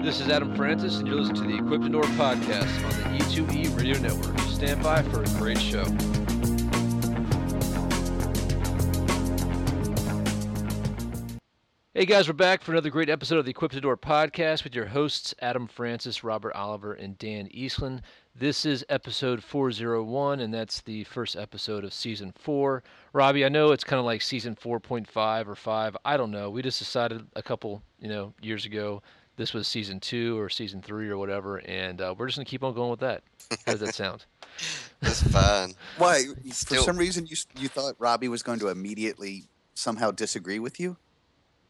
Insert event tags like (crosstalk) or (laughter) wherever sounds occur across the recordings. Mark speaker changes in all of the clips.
Speaker 1: This is Adam Francis, and you're listening to the Equip 2 Endure Podcast on the E2E Radio Network. Stand by for a great show. Hey guys, we're back for another great episode of the Equip 2 Endure Podcast with your hosts Adam Francis, Robert Oliver, and Dan Eastland. This is episode 401, and that's the first episode of season four. Robbie, I know it's kind of like season 4.5 or 5. I don't know. We just decided a couple, you know, years ago this was season two or season three or whatever, and uh, we're just gonna keep on going with that. How does that (laughs) sound?
Speaker 2: That's fine. (laughs)
Speaker 3: Why?
Speaker 2: Still-
Speaker 3: For some reason, you you thought Robbie was going to immediately somehow disagree with you.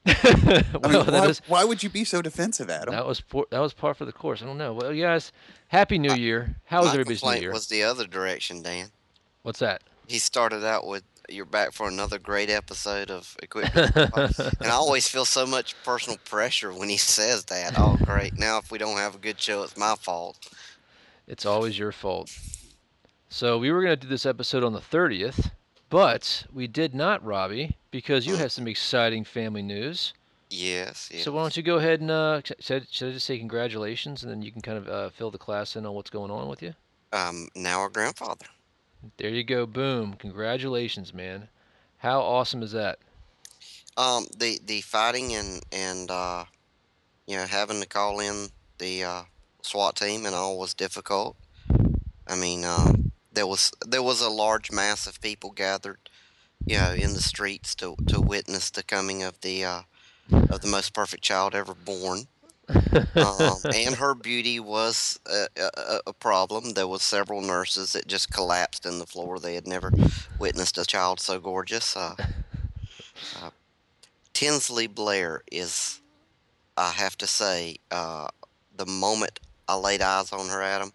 Speaker 3: (laughs)
Speaker 1: well,
Speaker 3: I mean,
Speaker 1: that
Speaker 3: why,
Speaker 1: is
Speaker 3: why would you be so defensive, Adam?
Speaker 1: that was por- that was par for the course. I don't know. Well, guys, happy New Year. How was everybody's New Year?
Speaker 2: was the other direction, Dan.
Speaker 1: What's that?
Speaker 2: He started out with "You're back for another great episode of Equipment," (laughs) and I always feel so much personal pressure when he says that. Oh, great! Now if we don't have a good show, it's my fault.
Speaker 1: It's always your fault. So we were going to do this episode on the 30th, but we did not, Robbie, because you have some exciting family news.
Speaker 2: Yes, yes.
Speaker 1: So why don't you go ahead and uh, should, should I just say congratulations, and then you can kind of uh, fill the class in on what's going on with you.
Speaker 2: um, now a grandfather.
Speaker 1: There you go, boom! Congratulations, man. How awesome is that?
Speaker 2: Um, the the fighting and and uh, you know having to call in the uh, SWAT team and all was difficult. I mean, uh, there was there was a large mass of people gathered, you know, in the streets to to witness the coming of the uh, of the most perfect child ever born. Um, (laughs) and her beauty was a, a, a problem. There was several nurses that just collapsed in the floor. They had never witnessed a child so gorgeous. Uh, uh, Tinsley Blair is, I have to say, uh, the moment I laid eyes on her, Adam,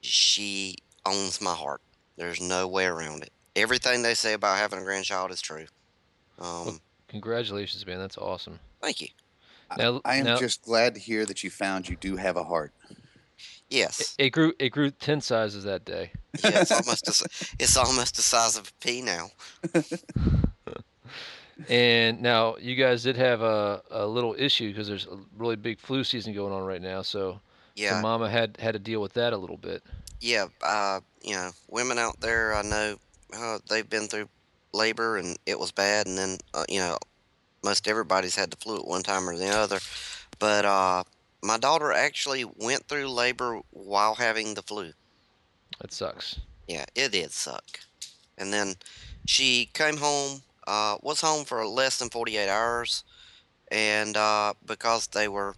Speaker 2: she owns my heart. There's no way around it. Everything they say about having a grandchild is true. Um,
Speaker 1: Congratulations, man. That's awesome.
Speaker 2: thank you.
Speaker 1: Now,
Speaker 3: I am
Speaker 1: now,
Speaker 3: just glad to hear that you found you do have a heart.
Speaker 2: Yes,
Speaker 1: it grew. It grew ten sizes that day.
Speaker 2: yeah, it's (laughs) almost the, it's almost the size of a pea now. (laughs)
Speaker 1: And now you guys did have a, a little issue because there's a really big flu season going on right now. So, so
Speaker 2: Yeah,
Speaker 1: Mama had had to deal with that a little bit.
Speaker 2: yeah. Uh, you know, women out there, I know uh, they've been through labor and it was bad, and then uh, you know, most everybody's had the flu at one time or the other. But uh, my daughter actually went through labor while having the flu.
Speaker 1: That sucks.
Speaker 2: Yeah, it did suck. And then she came home, uh, was home for less than 48 hours, and uh, because they were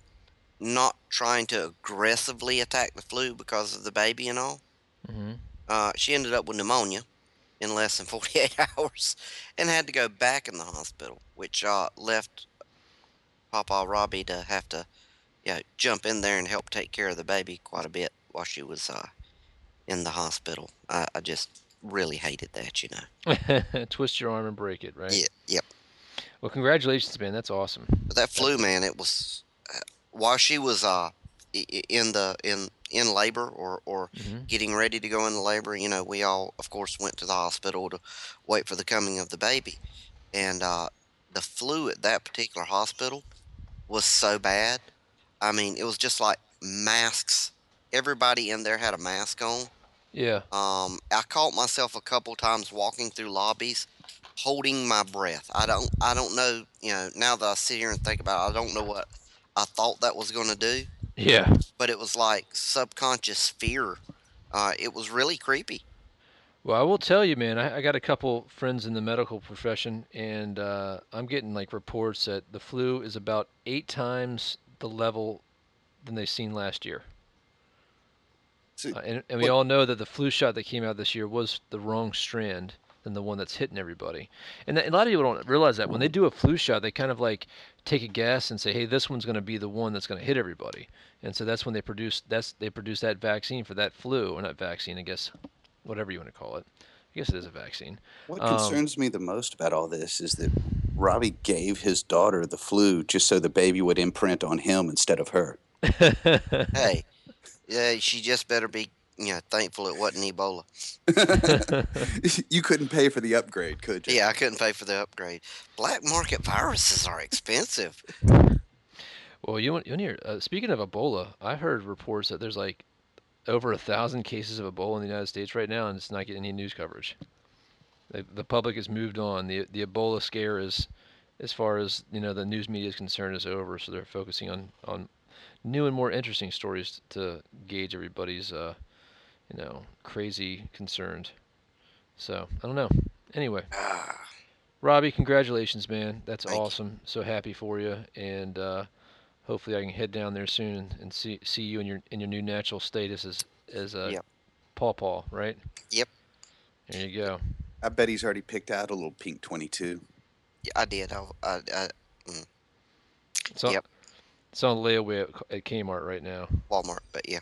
Speaker 2: not trying to aggressively attack the flu because of the baby and all,
Speaker 1: hmm
Speaker 2: uh, she ended up with pneumonia in less than (laughs) 48 hours and had to go back in the hospital, which uh, left Papa Robbie to have to you know, jump in there and help take care of the baby quite a bit while she was uh, in the hospital. I, I just really hated that, you know. (laughs)
Speaker 1: Twist your arm and break it, right?
Speaker 2: Yeah, yep.
Speaker 1: Well, congratulations, man. That's awesome.
Speaker 2: But that flu, man, it was uh, while she was uh in the in in labor or or
Speaker 1: hmm
Speaker 2: getting ready to go into labor, you know, we all, of course, went to the hospital to wait for the coming of the baby. And uh, the flu at that particular hospital was so bad. I mean, it was just like masks. Everybody in there had a mask on.
Speaker 1: Yeah.
Speaker 2: Um, I caught myself a couple times walking through lobbies, holding my breath. I don't, I don't know. You know, now that I sit here and think about it, I don't know what I thought that was going to do
Speaker 1: Yeah.
Speaker 2: but it was like subconscious fear. Uh, it was really creepy.
Speaker 1: Well, I will tell you, man. I, I got a couple friends in the medical profession, and uh, I'm getting like reports that the flu is about eight times the level than they've seen last year.
Speaker 3: So,
Speaker 1: Uh, and, and we
Speaker 3: what-
Speaker 1: all know that the flu shot that came out this year was the wrong strand than the one that's hitting everybody. And a lot of people don't realize that when they do a flu shot, they kind of like take a guess and say, "Hey, this one's going to be the one that's going to hit everybody." And so that's when they produce that's they produce that vaccine for that flu, or not vaccine, I guess, whatever you want to call it. I guess it is a vaccine.
Speaker 3: what
Speaker 1: um,
Speaker 3: concerns me the most about all this is that Robbie gave his daughter the flu just so the baby would imprint on him instead of her. (laughs)
Speaker 2: Hey, yeah, she just better be, you know, thankful it wasn't Ebola. (laughs)
Speaker 3: you couldn't pay for the upgrade, could you?
Speaker 2: Yeah, I couldn't pay for the upgrade. Black market viruses are expensive.
Speaker 1: Well, you want you want to hear? Uh, speaking of Ebola, I heard reports that there's like over a thousand cases of Ebola in the United States right now, and it's not getting any news coverage. The, the public has moved on. the The Ebola scare is, as far as you know, the news media is concerned, is over. So they're focusing on on new and more interesting stories to gauge everybody's, uh, you know, crazy concerned. So I don't know. Anyway,
Speaker 2: Ah,
Speaker 1: Robbie, congratulations, man. That's
Speaker 2: Thank you.
Speaker 1: awesome. So happy for you, and uh, hopefully I can head down there soon and, and see see you in your in your new natural status as as a
Speaker 2: Yep.
Speaker 1: Paw Paw, right?
Speaker 2: Yep.
Speaker 1: There you go.
Speaker 3: I bet he's already picked out a little pink 22.
Speaker 2: yeah, I did. I, I, I
Speaker 1: It's on,
Speaker 2: Yep.
Speaker 1: it's on layaway at, at Kmart right now.
Speaker 2: Walmart, but yeah.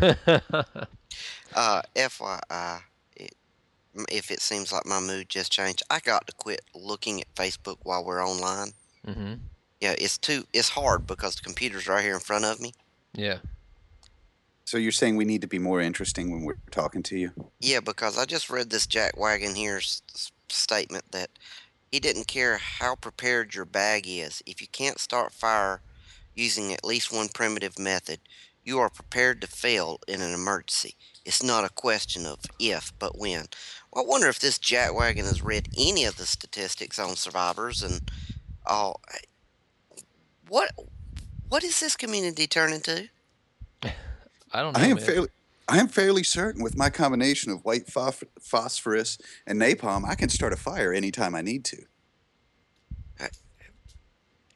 Speaker 2: (laughs) Uh, FYI, it, if it seems like my mood just changed, I got to quit looking at Facebook while we're online.
Speaker 1: Mm-hmm.
Speaker 2: Yeah, it's too. It's hard because the computer's right here in front of me.
Speaker 1: Yeah.
Speaker 3: So you're saying we need to be more interesting when we're talking to you?
Speaker 2: Yeah, because I just read this Jack Wagon here's statement that he didn't care how prepared your bag is. If you can't start fire using at least one primitive method, you are prepared to fail in an emergency. It's not a question of if, but when. Well, I wonder if this Jack Wagon has read any of the statistics on survivors and all. What what is this community turning to? (laughs)
Speaker 1: I don't know.
Speaker 3: I am
Speaker 1: man.
Speaker 3: fairly. I am fairly certain with my combination of white phosph- phosphorus and napalm, I can start a fire anytime I need to.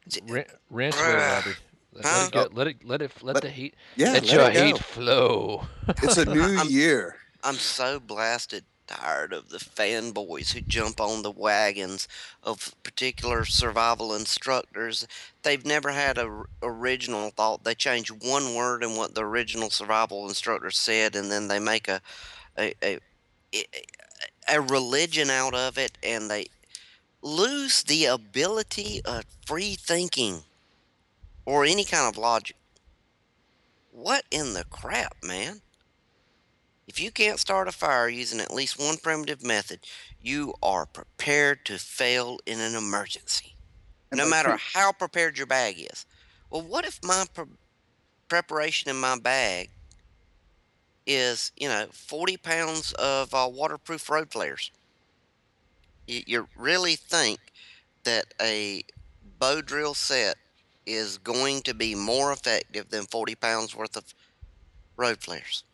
Speaker 2: J-
Speaker 1: Ran- ransomware,
Speaker 2: Bruh.
Speaker 1: Robbie. Let,
Speaker 2: Huh?
Speaker 1: let it go. Let it let it let
Speaker 3: Let-
Speaker 1: the heat
Speaker 3: Yeah,
Speaker 1: let
Speaker 3: let
Speaker 1: your
Speaker 3: it
Speaker 1: heat flow. (laughs)
Speaker 3: It's a new
Speaker 2: I'm-
Speaker 3: year.
Speaker 2: I'm so blasted tired of the fanboys who jump on the wagons of particular survival instructors. They've never had a r- original thought. They change one word in what the original survival instructor said, and then they make a a a, a, a religion out of it, and they lose the ability of free thinking or any kind of logic. What in the crap, man? If you can't start a fire using at least one primitive method, you are prepared to fail in an emergency. No matter how prepared your bag is. Well, what if my pre- preparation in my bag is, you know, 40 pounds of uh, waterproof road flares? You, you really think that a bow drill set is going to be more effective than 40 pounds worth of road flares?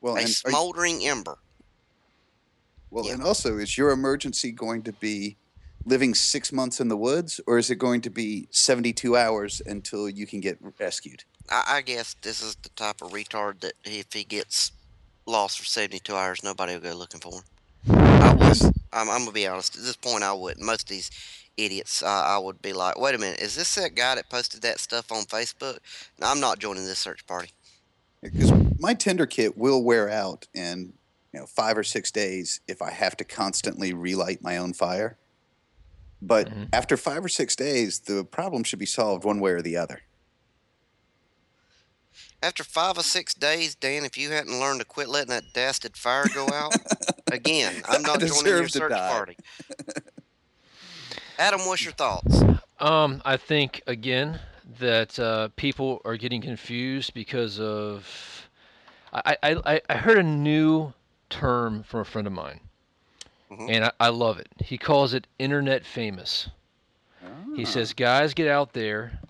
Speaker 3: well,
Speaker 2: a
Speaker 3: are you-
Speaker 2: smoldering ember.
Speaker 3: well,
Speaker 2: yeah.
Speaker 3: and also, is your emergency going to be living six months in the woods, or is it going to be 72 hours until you can get rescued?
Speaker 2: I, I guess this is the type of retard that if he gets lost for 72 hours, nobody will go looking for him. I was. I'm, I'm gonna be honest. At this point, I wouldn't. Most of these idiots, uh, I would be like, "Wait a minute, is this that guy that posted that stuff on Facebook?" No, I'm not joining this search party.
Speaker 3: Because my tinder kit will wear out in you know five or six days if I have to constantly relight my own fire. But
Speaker 1: Mhm.
Speaker 3: after five or six days, the problem should be solved one way or the other.
Speaker 2: After five or six days, Dan, if you hadn't learned to quit letting that dastard fire go out, (laughs) again, I'm not joining your search
Speaker 3: die.
Speaker 2: party. (laughs) Adam, what's your thoughts?
Speaker 1: Um, I think again that uh, people are getting confused because of. I, I, I- heard a new term from a friend of mine,
Speaker 2: Mhm.
Speaker 1: and I, I love it. He calls it internet famous. He
Speaker 3: Ah.
Speaker 1: says guys get out there,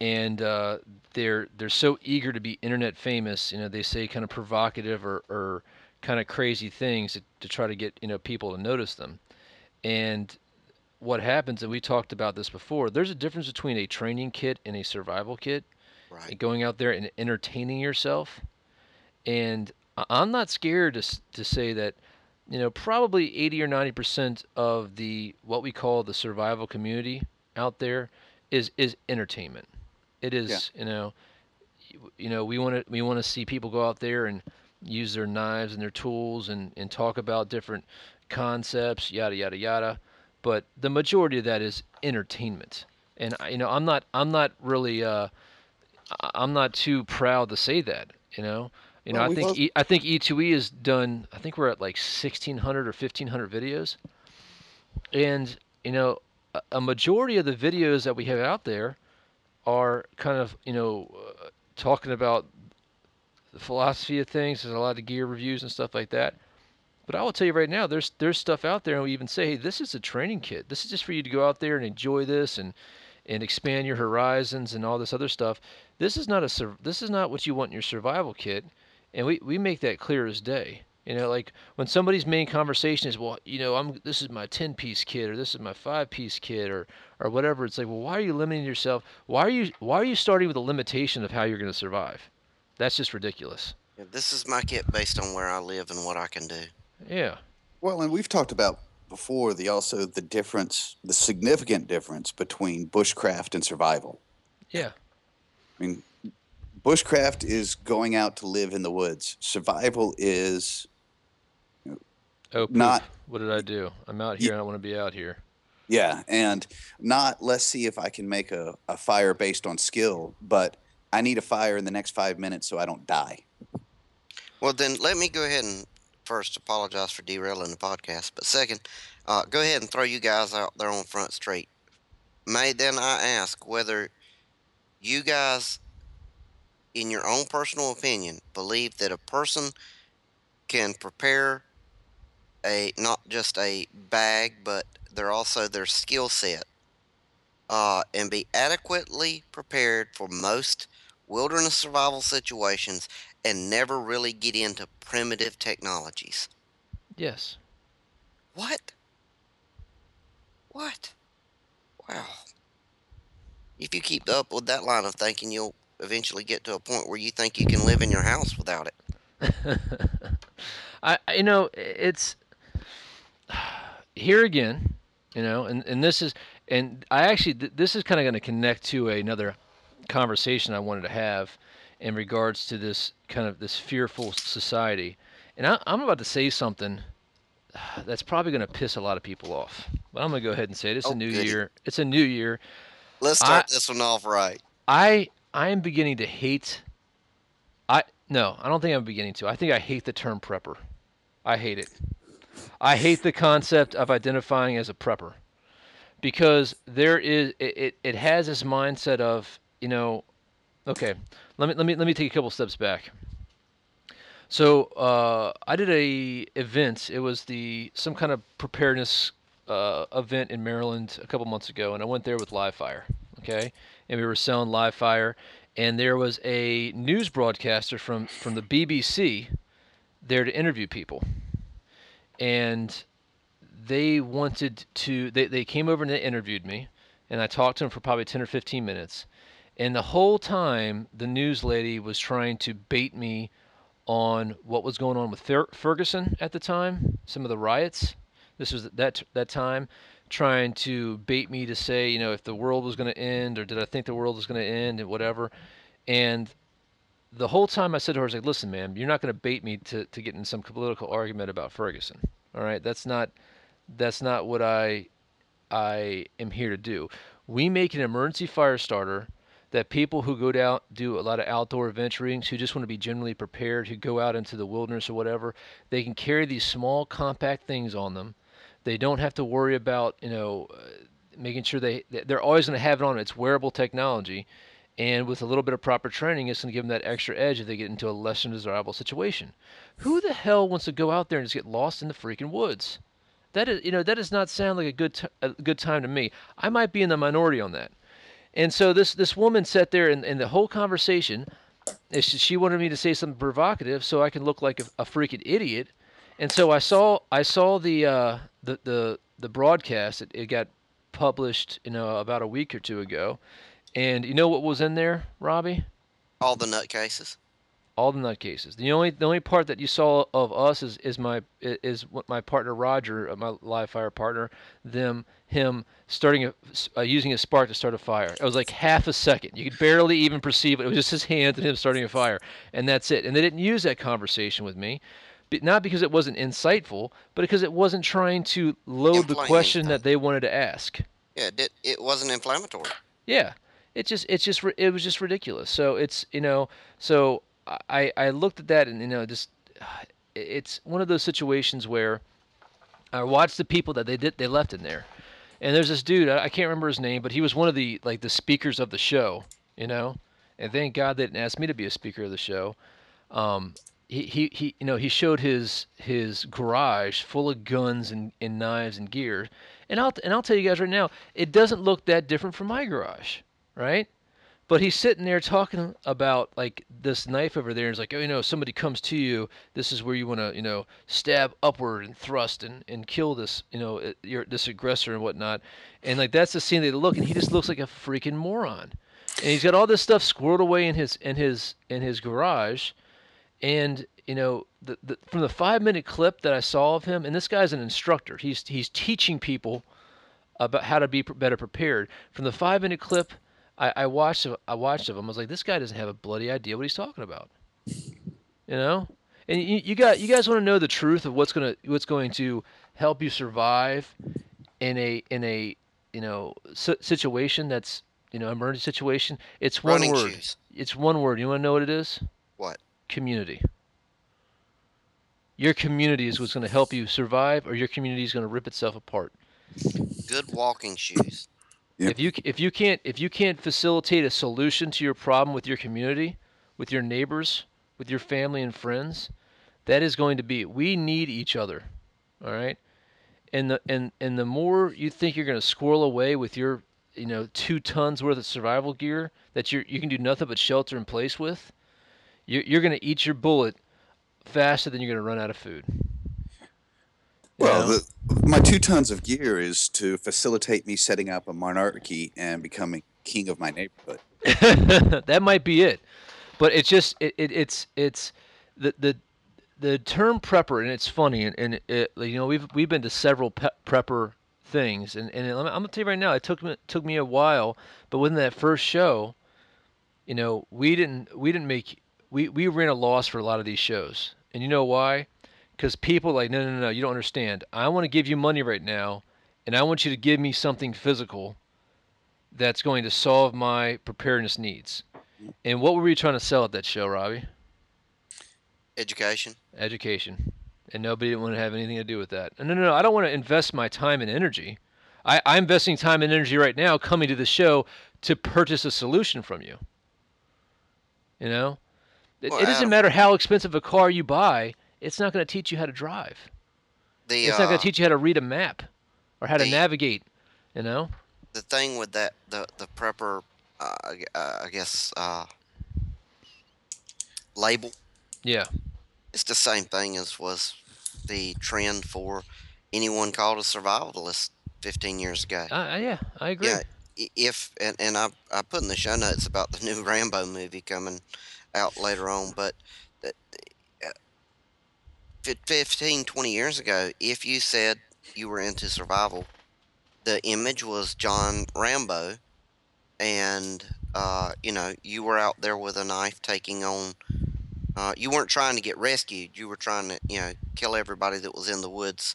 Speaker 1: and uh, they're they're so eager to be internet famous. You know, they say kind of provocative or, or kind of crazy things to, to try to get you know people to notice them. And what happens, and we talked about this before. There's a difference between a training kit and a survival kit.
Speaker 2: Right.
Speaker 1: and Going out there and entertaining yourself, and I'm not scared to to say that. You know, probably 80 or 90 percent of the what we call the survival community out there is is entertainment. It is, you know, you know, we want to we want to see people go out there and use their knives and their tools and and talk about different concepts, yada yada yada. But the majority of that is entertainment. And you know, I'm not I'm not really uh I'm not too proud to say that, you know. You know,
Speaker 3: Well,
Speaker 1: I think
Speaker 3: also-
Speaker 1: e, I think E2E has done. I think we're at like 1,600 or 1,500 videos, and you know, a, a majority of the videos that we have out there are kind of you know uh, talking about the philosophy of things. There's a lot of gear reviews and stuff like that. But I will tell you right now, there's there's stuff out there, and we even say, hey, this is a training kit. This is just for you to go out there and enjoy this and and expand your horizons and all this other stuff. This is not a this is not what you want in your survival kit, and we we make that clear as day. You know, like when somebody's main conversation is, well, you know, I'm this is my 10 piece kit or this is my 5 piece kit or or whatever. It's like, well, why are you limiting yourself? Why are you why are you starting with a limitation of how you're going to survive? That's just ridiculous.
Speaker 2: Yeah, this is my kit based on where I live and what I can do.
Speaker 1: Yeah.
Speaker 3: Well, and we've talked about before the also the difference, the significant difference between bushcraft and survival.
Speaker 1: Yeah.
Speaker 3: I mean, bushcraft is going out to live in the woods. Survival is
Speaker 1: oh, poop. not. What did I do? I'm out here. I don't want to be out here.
Speaker 3: Yeah, and not let's see if I can make a, a fire based on skill, but I need a fire in the next five minutes so I don't die.
Speaker 2: Well, then let me go ahead and first apologize for derailing the podcast, but second, uh, go ahead and throw you guys out there on Front Street. May then I ask whether you guys, in your own personal opinion, believe that a person can prepare a not just a bag, but they're also their skill set, uh, and be adequately prepared for most wilderness survival situations and never really get into primitive technologies.
Speaker 1: Yes.
Speaker 2: What? What? Wow. If you keep up with that line of thinking, you'll eventually get to a point where you think you can live in your house without it. (laughs)
Speaker 1: I, you know, it's here again, you know, and, and this is, and I actually, this is kind of going to connect to another conversation I wanted to have in regards to this kind of this fearful society. And I, am about to say something (sighs) that's probably going to piss a lot of people off. But I'm going to go ahead and say it. It's oh, a new goody. year. It's a new year.
Speaker 2: Let's start I, this one off right.
Speaker 1: I I am beginning to hate. I no, I don't think I'm beginning to. I think I hate the term prepper. I hate it. I hate the concept of identifying as a prepper because there is it, it, it has this mindset of you know okay let me let me let me take a couple steps back. So uh, I did a event. It was the some kind of preparedness uh, event in Maryland a couple months ago and I went there with live fire okay? And we were selling live fire and there was a news broadcaster from from the BBC there to interview people. And they wanted to they, they came over and they interviewed me and i talked to them for probably 10 or 15 minutes and the whole time the news lady was trying to bait me on what was going on with Fer- ferguson at the time some of the riots this was that that time trying to bait me to say you know if the world was going to end or did i think the world was going to end and whatever and the whole time I said to her, I was like, listen, man, you're not going to bait me to, to get in some political argument about Ferguson. All right. That's not, that's not what I, I am here to do. We make an emergency fire starter that people who go down do a lot of outdoor adventuring, who just want to be generally prepared, who go out into the wilderness or whatever, they can carry these small compact things on them. They don't have to worry about, you know, uh, making sure they they're always going to have it on. It's wearable technology and with a little bit of proper training, it's going to give them that extra edge if they get into a less than desirable situation. Who the hell wants to go out there and just get lost in the freaking woods? That is, you know, that does not sound like a good t- a good time to me. I might be in the minority on that. And so this this woman sat there and, and the whole conversation, she wanted me to say something provocative so I can look like a, a freaking idiot. And so I saw I saw the uh, the the the broadcast. It, it got published, you know, about a week or two ago and you know what was in there, Robbie?
Speaker 2: All the nutcases.
Speaker 1: All the nutcases. The only the only part that you saw of us is is my is my partner Roger, uh, my live fire partner, them him starting a, uh, using a spark to start a fire. It was like half a second. You could barely even perceive it. It was just his hand and him starting a fire, and that's it. And they didn't use that conversation with me, not because it wasn't insightful, but because it wasn't trying to load the question that they wanted to ask.
Speaker 2: Yeah, it, it wasn't inflammatory.
Speaker 1: Yeah it just it's just it was just ridiculous. So it's you know so I I looked at that and you know just (sighs) it's one of those situations where I watched the people that they did they left in there, and there's this dude I can't remember his name, but he was one of the like the speakers of the show, you know. And thank God they didn't ask me to be a speaker of the show. Um, he, he, he, you know, he showed his his garage full of guns and, and knives and gear, and I'll and I'll tell you guys right now, it doesn't look that different from my garage, right? But he's sitting there talking about like this knife over there. And he's like, oh, you know, somebody comes to you. This is where you want to, you know, stab upward and thrust and, and kill this, you know, uh, your this aggressor and whatnot. And like that's the scene they look, and he just looks like a freaking moron. And he's got all this stuff squirreled away in his in his in his garage, and you know, the, the from the five minute clip that I saw of him, and this guy's an instructor. He's he's teaching people about how to be better prepared. From the five minute clip I, I watched I watched him. I was like, this guy doesn't have a bloody idea what he's talking about. You know, and you, you got you guys want to know the truth of what's gonna what's going to help you survive in a in a you know situation that's you know emergency situation. It's one
Speaker 2: Running
Speaker 1: word.
Speaker 2: shoes.
Speaker 1: It's one word. You want to know what it is?
Speaker 2: What?
Speaker 1: Community. Your community is what's going to help you survive, or your community is going to rip itself apart.
Speaker 2: Good walking shoes.
Speaker 3: Yep.
Speaker 1: If you if you can't if you can't facilitate a solution to your problem with your community, with your neighbors, with your family and friends, that is going to be we need each other. All right? And the and and the more you think you're going to squirrel away with your, you know, 2 tons worth of survival gear that you you can do nothing but shelter in place with, you you're going to eat your bullet faster than you're going to run out of food.
Speaker 3: Well, the, my two tons of gear is to facilitate me setting up a monarchy and becoming king of my neighborhood. (laughs)
Speaker 1: that might be it. But it's just it, it it's it's the the the term prepper and it's funny and, and it, you know we've we've been to several pe- prepper things and, and I'm, I'm gonna tell you right now it took me took me a while but within that first show you know we didn't we didn't make we we ran a loss for a lot of these shows. And you know why because people are like no no no you don't understand I want to give you money right now and I want you to give me something physical that's going to solve my preparedness needs. And what were we trying to sell at that show, Robbie?
Speaker 2: Education.
Speaker 1: Education. And nobody didn't want to have anything to do with that. And no, no, no, I don't want to invest my time and energy. I, I'm investing time and energy right now coming to the show to purchase a solution from you. You know? It,
Speaker 2: Well,
Speaker 1: it doesn't matter how expensive a car you buy, it's not going to teach you how to drive.
Speaker 2: The
Speaker 1: It's not going
Speaker 2: uh,
Speaker 1: to teach you how to read a map or how to navigate, you know?
Speaker 2: the thing with that the the prepper uh, I uh, I guess uh, label
Speaker 1: Yeah.
Speaker 2: it's the same thing as was the trend for anyone called a survivalist 15 years ago.
Speaker 1: Uh, yeah, I agree.
Speaker 2: Yeah, if and, and I I put in the show notes about the new (laughs) Rambo movie coming out later on, but uh, 15, 20 years ago, if you said you were into survival, the image was John Rambo, and uh, you know you were out there with a knife taking on. Uh, you weren't trying to get rescued. You were trying to, you know, kill everybody that was in the woods,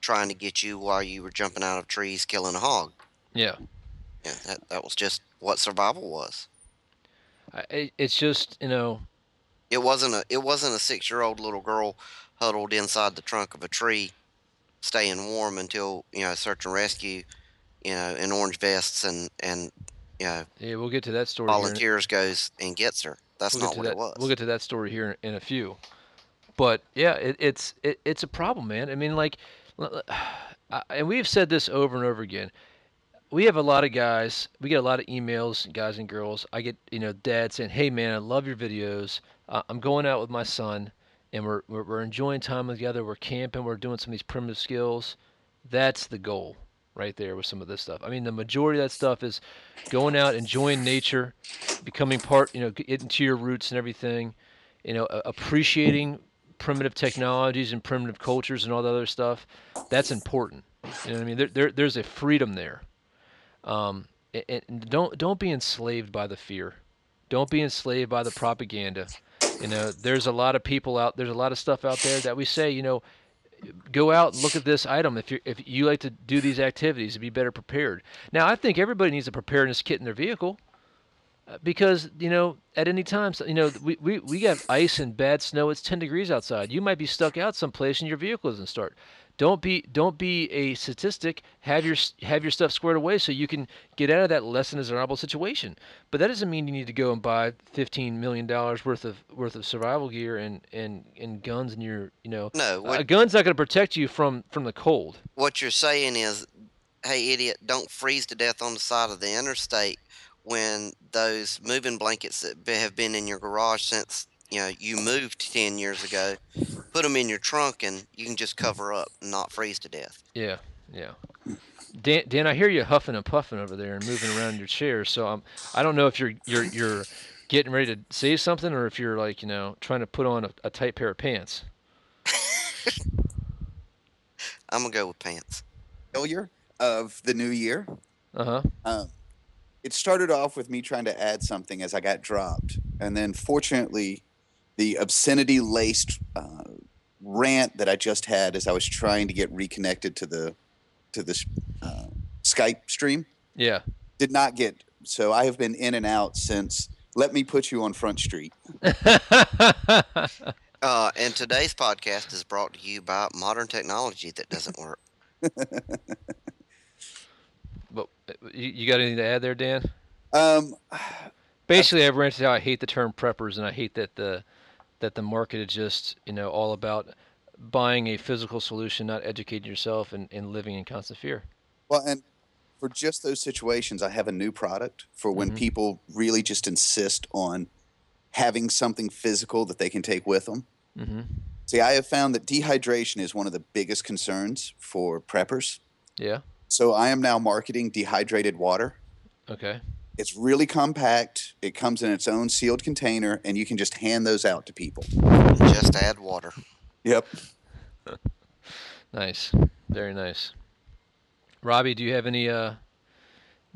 Speaker 2: trying to get you while you were jumping out of trees, killing a hog.
Speaker 1: Yeah.
Speaker 2: Yeah, that that was just what survival was.
Speaker 1: I, it's just, you know,
Speaker 2: It wasn't a it wasn't a six year old little girl huddled inside the trunk of a tree, staying warm until you know search and rescue, you know, in orange vests and and you know
Speaker 1: yeah, we'll get to that story. here
Speaker 2: volunteers goes and gets her. That's
Speaker 1: we'll
Speaker 2: not what
Speaker 1: that,
Speaker 2: it was.
Speaker 1: We'll get to that story here in a few. But yeah, it, it's it, it's a problem, man. I mean, like, l- l- (sighs) I- and we've said this over and over again. We have a lot of guys. We get a lot of emails, guys and girls. I get you know, dad saying, "Hey, man, I love your videos. Uh, I'm going out with my son, and we're, we're enjoying time together. We're camping. We're doing some of these primitive skills. That's the goal." Right there with some of this stuff. I mean, the majority of that stuff is going out, enjoying nature, becoming part, you know, getting to your roots and everything, you know, appreciating primitive technologies and primitive cultures and all the other stuff. That's important. You know what I mean? There, there there's a freedom there. Um, and don't don't be enslaved by the fear. Don't be enslaved by the propaganda. You know, there's a lot of people out. There's a lot of stuff out there that we say, you know, go out and look at this item if you if you like to do these activities to be better prepared. Now, I think everybody needs a preparedness kit in their vehicle uh, because you know at any time you know we, we, we got ice and bad snow it's 10 degrees outside you might be stuck out someplace and your vehicle doesn't start don't be don't be a statistic. Have your have your stuff squared away so you can get out of that less than desirable situation. But that doesn't mean you need to go and buy fifteen million dollars worth of worth of survival gear and and and guns and your you know
Speaker 2: No, what
Speaker 1: a gun's not going to protect you from from the cold.
Speaker 2: what you're saying is, hey idiot, don't freeze to death on the side of the interstate when those moving blankets that have been in your garage since you know you moved 10 years ago put them in your trunk and you can just cover up and not freeze to death
Speaker 1: Yeah, yeah. Dan, Dan, I hear you huffing and puffing over there and moving around in your chair. So I'm, I don't know if you're you're you're getting ready to say something or if you're like you know trying to put on a, a tight pair of pants. (laughs)
Speaker 2: i'm gonna go with pants
Speaker 3: Failure of the new year.
Speaker 1: Uh huh.
Speaker 3: Um, it started off with me trying to add something as I got dropped, and then fortunately, the obscenity laced uh, rant that I just had as I was trying to get reconnected to the to this uh, Skype stream
Speaker 1: Yeah.
Speaker 3: did not get. So I have been in and out since. Let me put you on Front Street. (laughs)
Speaker 2: uh, and today's podcast is brought to you by modern technology that doesn't work (laughs)
Speaker 1: but uh, you, you got anything to add there, Dan?
Speaker 3: Um, (sighs)
Speaker 1: Basically, I've ranted how I hate the term preppers and I hate that the that the market is just you know all about buying a physical solution, not educating yourself and, and living in constant fear.
Speaker 3: Well, and for just those situations, I have a new product for when
Speaker 1: Mhm.
Speaker 3: people really just insist on having something physical that they can take with them.
Speaker 1: Mm-hmm.
Speaker 3: See, I have found that dehydration is one of the biggest concerns for preppers.
Speaker 1: Yeah.
Speaker 3: So I am now marketing dehydrated water.
Speaker 1: Okay.
Speaker 3: It's really compact. It comes in its own sealed container, and you can just hand those out to people.
Speaker 2: just add water
Speaker 3: Yep. (laughs)
Speaker 1: Nice. Very nice. Robbie, do you have any uh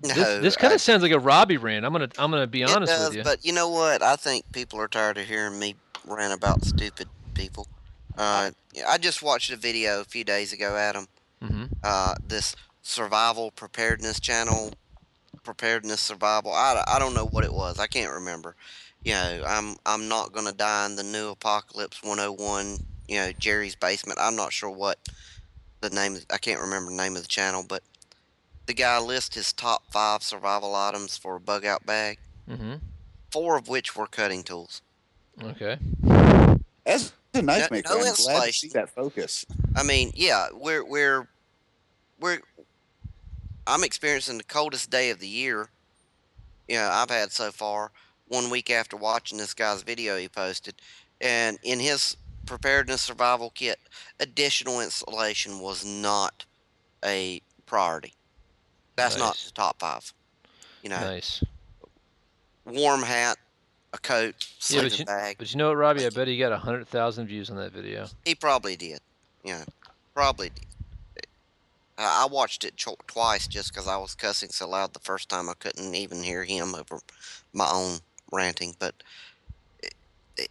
Speaker 2: no
Speaker 1: this, this kind
Speaker 2: I-
Speaker 1: of sounds like a Robbie rant. I'm gonna I'm gonna be
Speaker 2: It
Speaker 1: honest
Speaker 2: does,
Speaker 1: with you.
Speaker 2: But you know what? I think people are tired of hearing me rant about stupid people. Uh, I just watched a video a few days ago, Adam.
Speaker 1: Mm-hmm.
Speaker 2: Uh, this survival preparedness channel, preparedness survival. I, I don't know what it was. I can't remember. You know, I'm I'm not gonna die in the new apocalypse 101. You know, Jerry's basement. I'm not sure what the name. I can't remember the name of the channel, but the guy lists his top five survival items for a bug out bag
Speaker 1: Mm-hmm.
Speaker 2: four of which were cutting tools.
Speaker 1: Okay.
Speaker 3: As a knife
Speaker 2: No-
Speaker 3: maker,
Speaker 2: no
Speaker 3: I'm glad to see that focus.
Speaker 2: I mean, yeah, we're we're we're I'm experiencing the coldest day of the year. Yeah, I've had so far. One week after watching this guy's video he posted, and in his preparedness survival kit, additional insulation was not a priority. That's not the top five. You know,
Speaker 1: Nice.
Speaker 2: warm hat, a coat,
Speaker 1: Yeah, but
Speaker 2: sleeping
Speaker 1: you,
Speaker 2: bag.
Speaker 1: but you know what, Robbie? I bet he got a hundred thousand views on that video.
Speaker 2: He probably did. Yeah, probably did. I watched it cho- twice just because I was cussing so loud the first time I couldn't even hear him over my own ranting. But it, it,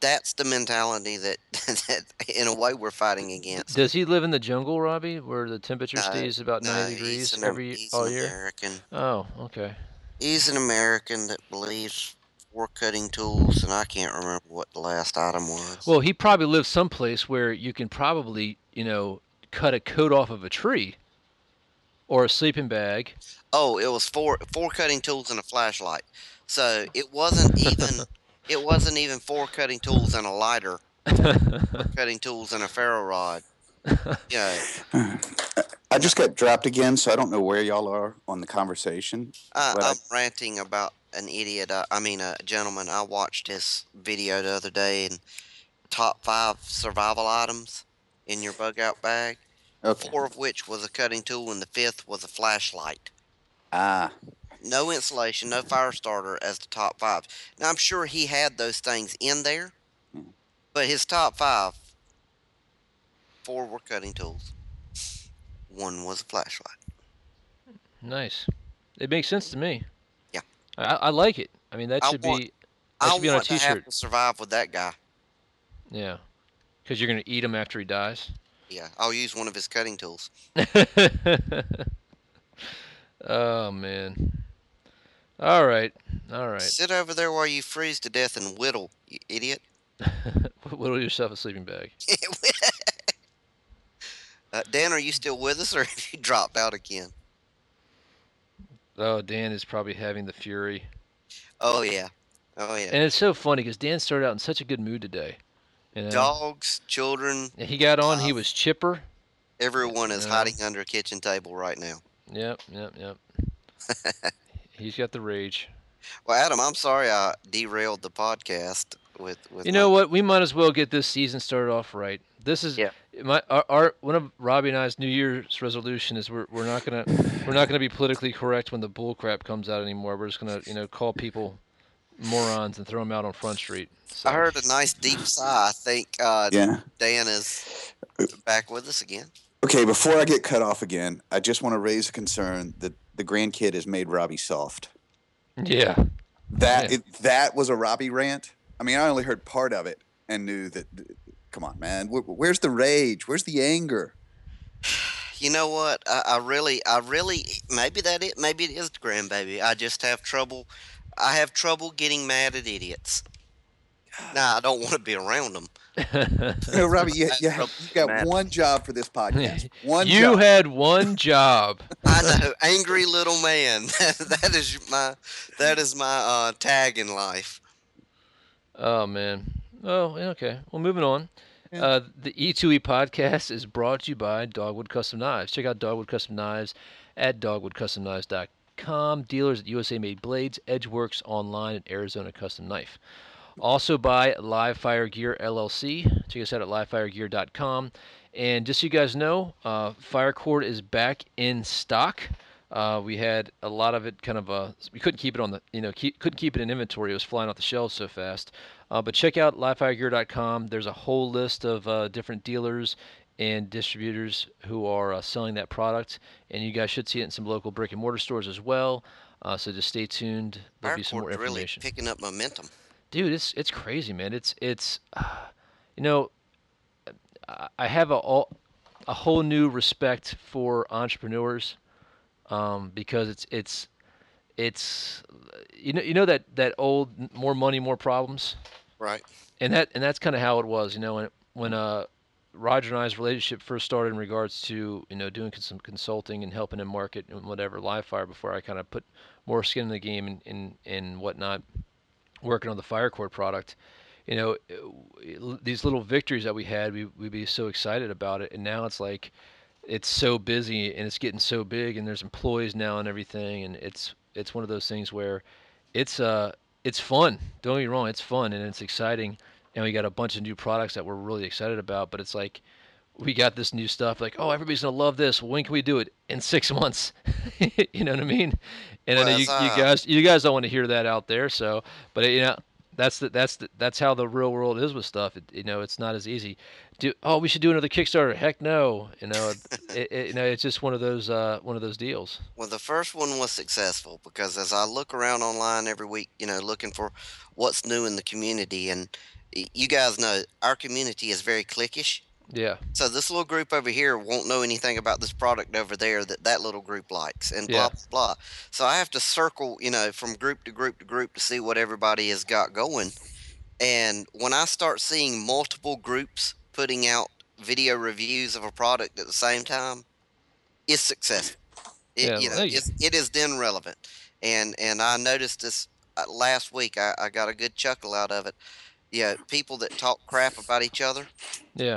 Speaker 2: that's the mentality that, (laughs) that, in a way, we're fighting against.
Speaker 1: Does he live in the jungle, Robbie, where the temperature
Speaker 2: No,
Speaker 1: stays about 90
Speaker 2: he's
Speaker 1: degrees
Speaker 2: an,
Speaker 1: every
Speaker 2: he's
Speaker 1: all
Speaker 2: an
Speaker 1: year?
Speaker 2: American.
Speaker 1: Oh, okay.
Speaker 2: He's an American that believes for cutting tools, and I can't remember what the last item was.
Speaker 1: Well, he probably lives someplace where you can probably, you know, cut a coat off of a tree or a sleeping bag.
Speaker 2: Oh, it was four four cutting tools and a flashlight. So it wasn't even (laughs) it wasn't even four cutting tools and a lighter, (laughs) cutting tools and a ferro rod. Yeah, (clears throat)
Speaker 3: I just got dropped again, so I don't know where y'all are on the conversation.
Speaker 2: I,
Speaker 3: But I-
Speaker 2: I'm ranting about an idiot. Uh, I mean, a gentleman. I watched his video the other day and top five survival items in your bug out bag.
Speaker 3: Okay.
Speaker 2: Four of which was a cutting tool, and the fifth was a flashlight.
Speaker 3: Ah,
Speaker 2: no insulation, no fire starter as the top five. Now I'm sure he had those things in there, but his top five, four were cutting tools, one was a flashlight.
Speaker 1: nice. It makes sense to me.
Speaker 2: Yeah.
Speaker 1: I, I like it. I mean, that
Speaker 2: I
Speaker 1: should
Speaker 2: want-
Speaker 1: be that
Speaker 2: I
Speaker 1: should be on a
Speaker 2: want to have
Speaker 1: T-shirt.
Speaker 2: to survive with that guy.
Speaker 1: Yeah, because you're gonna eat him after he dies.
Speaker 2: Yeah, I'll use one of his cutting tools. (laughs)
Speaker 1: oh man. All right. All right.
Speaker 2: Sit over there while you freeze to death and whittle, you idiot. (laughs)
Speaker 1: Whittle yourself a sleeping bag. (laughs)
Speaker 2: Uh, Dan, are you still with us, or have you dropped out again?
Speaker 1: Oh, Dan is probably having the fury.
Speaker 2: Oh yeah, oh yeah.
Speaker 1: And it's so funny because Dan started out in such a good mood today. You know?
Speaker 2: Dogs, children,
Speaker 1: He got on. He
Speaker 2: Uh,
Speaker 1: was chipper.
Speaker 2: everyone is
Speaker 1: Yeah.
Speaker 2: hiding under a kitchen table right now.
Speaker 1: Yep, yep, yep. (laughs) He's got the rage.
Speaker 2: Well, Adam, I'm sorry I derailed the podcast with with.
Speaker 1: You
Speaker 2: my-
Speaker 1: know what? We might as well get this season started off right. This is
Speaker 2: Yeah.
Speaker 1: my our, our one of Robbie and I's New Year's resolution is we're, we're not gonna we're not gonna be politically correct when the bull crap comes out anymore. We're just gonna you know call people morons and throw them out on Front Street. So,
Speaker 2: I heard a nice deep sigh. I think uh,
Speaker 3: Yeah.
Speaker 2: Dan is back with us again.
Speaker 3: Okay, before I get cut off again, I just want to raise a concern that the grandkid has made Robbie soft.
Speaker 1: Yeah.
Speaker 3: That
Speaker 1: Yeah.
Speaker 3: it, that was a Robbie rant. I mean, I only heard part of it and knew that. Come on, man. Wh- Where's the rage? Where's the anger?
Speaker 2: You know what? I, I really, I really, maybe that it, maybe it is the grandbaby. I just have trouble. I have trouble getting mad at idiots. Nah, I don't want to be around them.
Speaker 3: You (laughs) Robbie, you, you, have, you got
Speaker 2: mad.
Speaker 3: one job for this podcast. (laughs) One
Speaker 1: you
Speaker 3: job.
Speaker 1: had one job. (laughs)
Speaker 2: I know, angry little man. that is my, that is my uh, tag in life.
Speaker 1: Oh man. Oh, yeah, okay. Well, moving on.
Speaker 3: Yeah.
Speaker 1: Uh, the E2E podcast is brought to you by Dogwood Custom Knives. Check out Dogwood Custom Knives at dogwoodcustomknives.com. Dealers at USA Made Blades, Edgeworks Online, and Arizona Custom Knife. Also by Live Fire Gear LLC. Check us out at livefiregear.com. And just so you guys know, uh, Fire Cord is back in stock. Uh, we had a lot of it kind of uh, we couldn't keep it on the you know keep, couldn't keep it in inventory. It was flying off the shelves so fast. Uh, but check out livefiregear.com. There's a whole list of uh, different dealers and distributors who are uh, selling that product, and you guys should see it in some local brick and mortar stores as well. Uh, so just stay tuned. There'll be some more
Speaker 2: Fire Cord
Speaker 1: really
Speaker 2: picking up momentum.
Speaker 1: dude it's it's crazy man it's it's you know I- i have a all, a whole new respect for entrepreneurs um, because it's it's it's you know you know that that old more money more problems
Speaker 2: Right.
Speaker 1: and that and that's kind of how it was you know when when uh Roger and I's relationship first started in regards to you know doing some consulting and helping him market and whatever live fire before I kind of put more skin in the game and and, and whatnot working on the fire cord product. You know these little victories that we had we, we'd be so excited about it. And now it's like it's so busy and it's getting so big and there's employees now and everything. And it's it's one of those things where it's uh it's fun. Don't get me wrong it's fun and it's exciting and we got a bunch of new products that we're really excited about but it's like we got this new stuff like oh everybody's gonna love this when can we do it in six (laughs) months you know what i mean and i know you,
Speaker 2: it's,
Speaker 1: you
Speaker 2: uh,
Speaker 1: guys you guys don't want to hear that out there so but you know that's the, that's the, that's how the real world is with stuff. It, you know, it's not as easy. Do oh, we should do another Kickstarter? Heck no. You know, it, it, you know, it's just one of those uh, one of those deals.
Speaker 2: Well, the first one was successful because as I look around online every week, you know, looking for what's new in the community, and you guys know our community is very cliquish.
Speaker 1: Yeah,
Speaker 2: So this little group over here won't know anything about this product over there that that little group likes, and blah
Speaker 1: Yeah.
Speaker 2: blah blah. So I have to circle, you know, from group to group to group to see what everybody has got going. And when I start seeing multiple groups putting out video reviews of a product at the same time, it's successful. It,
Speaker 1: Yeah,
Speaker 2: you know, it's, it is then relevant. And and I noticed this uh, last week. I, I got a good chuckle out of it. Yeah, people that talk crap about each other
Speaker 1: yeah,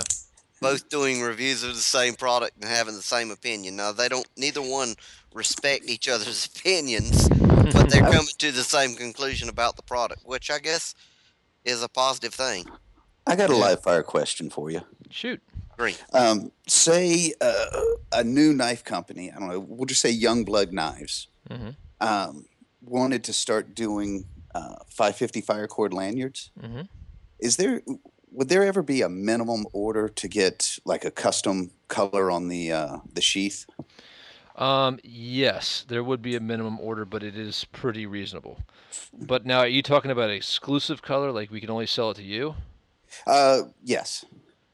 Speaker 2: both doing reviews of the same product and having the same opinion. Now they don't neither one respect each other's (laughs) opinions, but they're (laughs) coming to the same conclusion about the product, which I guess is a positive thing.
Speaker 3: I got a live fire question for you.
Speaker 1: shoot.
Speaker 2: Great.
Speaker 3: Um, say uh, a new knife company, I don't know, we'll just say Youngblood Knives,
Speaker 1: Mhm.
Speaker 3: um, wanted to start doing uh, 550 fire cord lanyards.
Speaker 1: hmm
Speaker 3: Is there, would there ever be a minimum order to get like a custom color on the uh, the sheath?
Speaker 1: Um, yes, there would be a minimum order, but it is pretty reasonable. But now, are you talking about exclusive color, like we can only sell it to you?
Speaker 3: Uh, yes.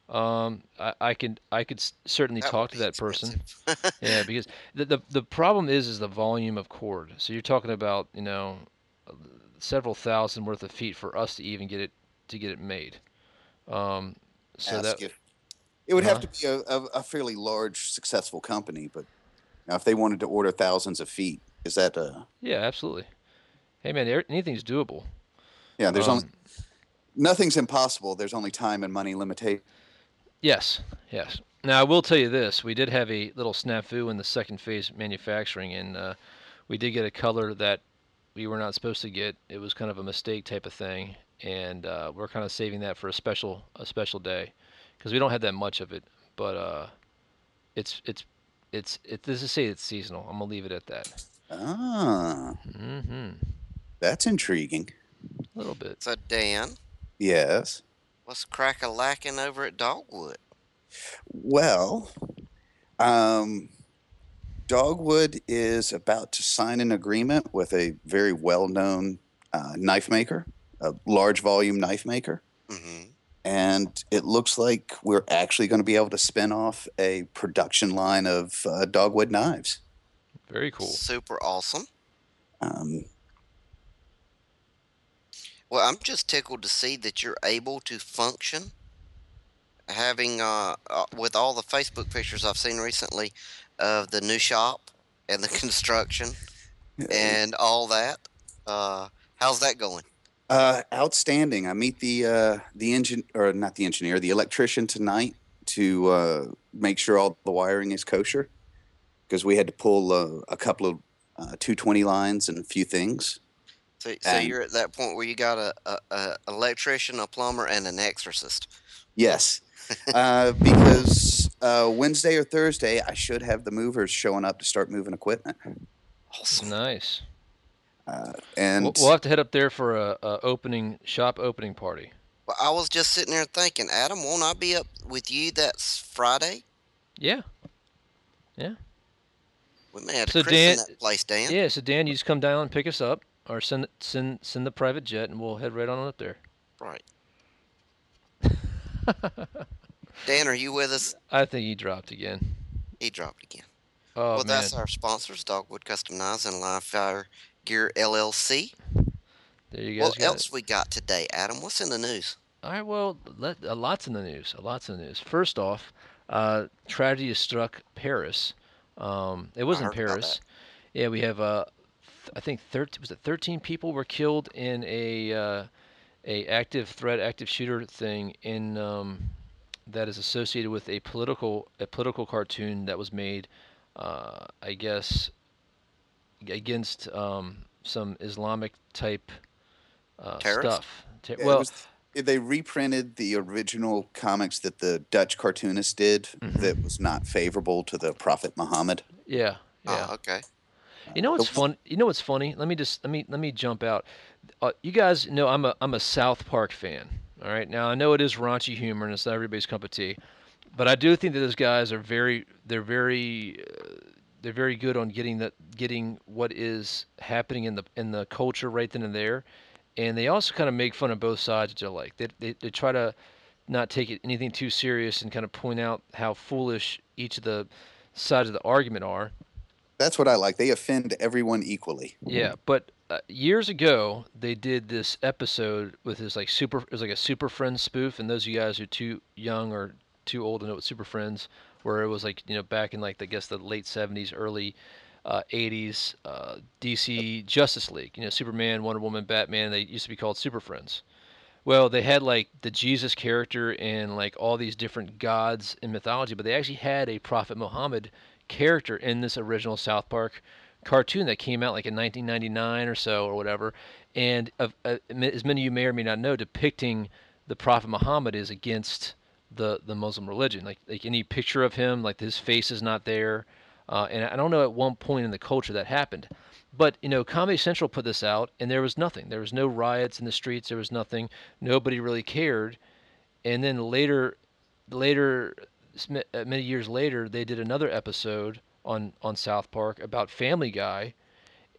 Speaker 1: Um, I, I can I could certainly
Speaker 2: That
Speaker 1: talk to
Speaker 2: be
Speaker 1: that person. (laughs) Yeah, because the, the the problem is is the volume of cord. So you're talking about you know several thousand worth of feet for us to even get it to get it made. Um, so
Speaker 3: Ask
Speaker 1: that
Speaker 3: if It would have
Speaker 1: Uh-huh.
Speaker 3: to be a, a, a fairly large, successful company, but now if they wanted to order thousands of feet, is that uh
Speaker 1: Yeah, absolutely. Hey man, anything's doable.
Speaker 3: yeah? There's only
Speaker 1: Um,
Speaker 3: nothing's impossible. There's only time and money limitation.
Speaker 1: Yes, yes. Now I will tell you this: we did have a little snafu in the second phase manufacturing, and uh, we did get a color that we were not supposed to get. It was kind of a mistake type of thing, and uh, we're kind of saving that for a special a special day because we don't have that much of it. But uh, it's it's it's it. This is say it's seasonal. I'm gonna leave it at that.
Speaker 3: Ah,
Speaker 1: mm-hmm.
Speaker 3: that's intriguing.
Speaker 1: A little bit.
Speaker 2: So Dan,
Speaker 3: Yes.
Speaker 2: what's crack a lacking over at Dogwood?
Speaker 3: Well, um, Dogwood is about to sign an agreement with a very well-known uh, knife maker, a large volume knife maker.
Speaker 2: Mm-hmm.
Speaker 3: and it looks like we're actually going to be able to spin off a production line of uh, dogwood knives.
Speaker 1: Very cool.
Speaker 2: Super awesome.
Speaker 3: Um,
Speaker 2: Well, I'm just tickled to see that you're able to function. Having uh, uh with all the Facebook pictures I've seen recently of the new shop and the (laughs) construction and all that. Uh, how's that going?
Speaker 3: Uh, outstanding. I meet the uh, the engine or not the engineer, the electrician tonight to uh, make sure all the wiring is kosher because we had to pull uh, a couple of uh, 220 lines and a few things.
Speaker 2: So, so
Speaker 3: And-
Speaker 2: you're at that point where you got a, a, a electrician, a plumber, and an exorcist.
Speaker 3: Yes, (laughs) uh, because uh, Wednesday or Thursday I should have the movers showing up to start moving equipment.
Speaker 2: Awesome.
Speaker 1: Nice.
Speaker 3: Uh, and
Speaker 1: We'll, we'll have to head up there for a, a opening shop opening party.
Speaker 2: Well, I was just sitting there thinking, Adam, won't I be up with you that Friday?
Speaker 1: Yeah. Yeah.
Speaker 2: We may have to
Speaker 1: So Dan-
Speaker 2: that place, Dan.
Speaker 1: Yeah, so Dan, you just come down and pick us up, or send send send the private jet, and we'll head right on up there.
Speaker 2: Right. (laughs) Dan, are you with us?
Speaker 1: I think he dropped again.
Speaker 2: He dropped again.
Speaker 1: Oh
Speaker 2: well,
Speaker 1: man,
Speaker 2: that's our sponsors, Dogwood Custom Knives and Live Fire Gear LLC.
Speaker 1: there you guys
Speaker 2: What else
Speaker 1: it.
Speaker 2: we got today, Adam? What's in the news?
Speaker 1: All right, well, let, uh, lots in the news. Uh, lots in the news. First off, uh, tragedy has struck Paris. Um, it was in
Speaker 2: heard about
Speaker 1: Paris. Yeah, we have uh, th- I think 13 was it 13 people were killed in a uh, a active threat, active shooter thing in um, that is associated with a political a political cartoon that was made, uh, I guess, against um, some Islamic type uh, stuff. Ter-
Speaker 3: Yeah,
Speaker 1: well,
Speaker 3: was- they reprinted the original comics that the Dutch cartoonist did
Speaker 1: Mhm.
Speaker 3: that was not favorable to the Prophet Muhammad.
Speaker 1: yeah, yeah.
Speaker 2: Oh, okay.
Speaker 1: You know what's fun? You know what's funny? Let me just let me let me jump out. Uh, you guys know I'm a I'm a South Park fan. All right. Now I know it is raunchy humor and it's not everybody's cup of tea, but I do think that those guys are very they're very uh, they're very good on getting that getting what is happening in the in the culture right then and there, and they also kind of make fun of both sides which I like. They they, they try to not take it anything too serious and kind of point out how foolish each of the sides of the argument are.
Speaker 3: That's what I like. They offend everyone equally.
Speaker 1: Yeah, but uh, years ago they did this episode with this like super. It was like a Super Friends spoof, and those of you guys who are too young or too old to know what Super Friends, where it was like you know back in like I guess the late '70s, early uh, '80s, uh, DC Justice League. You know, Superman, Wonder Woman, Batman. They used to be called Super Friends. Well, they had like the Jesus character and like all these different gods in mythology, but they actually had a Prophet Muhammad character in this original South Park cartoon that came out like in 1999 or so or whatever. And of, uh, as many of you may or may not know, depicting the Prophet Muhammad is against the the Muslim religion. Like like any picture of him, like his face is not there. Uh, and I don't know at one point in the culture that happened. But you know, Comedy Central put this out, and there was nothing. There was no riots in the streets. There was nothing. Nobody really cared. And then later, later, uh, many years later, they did another episode on on South Park about Family Guy,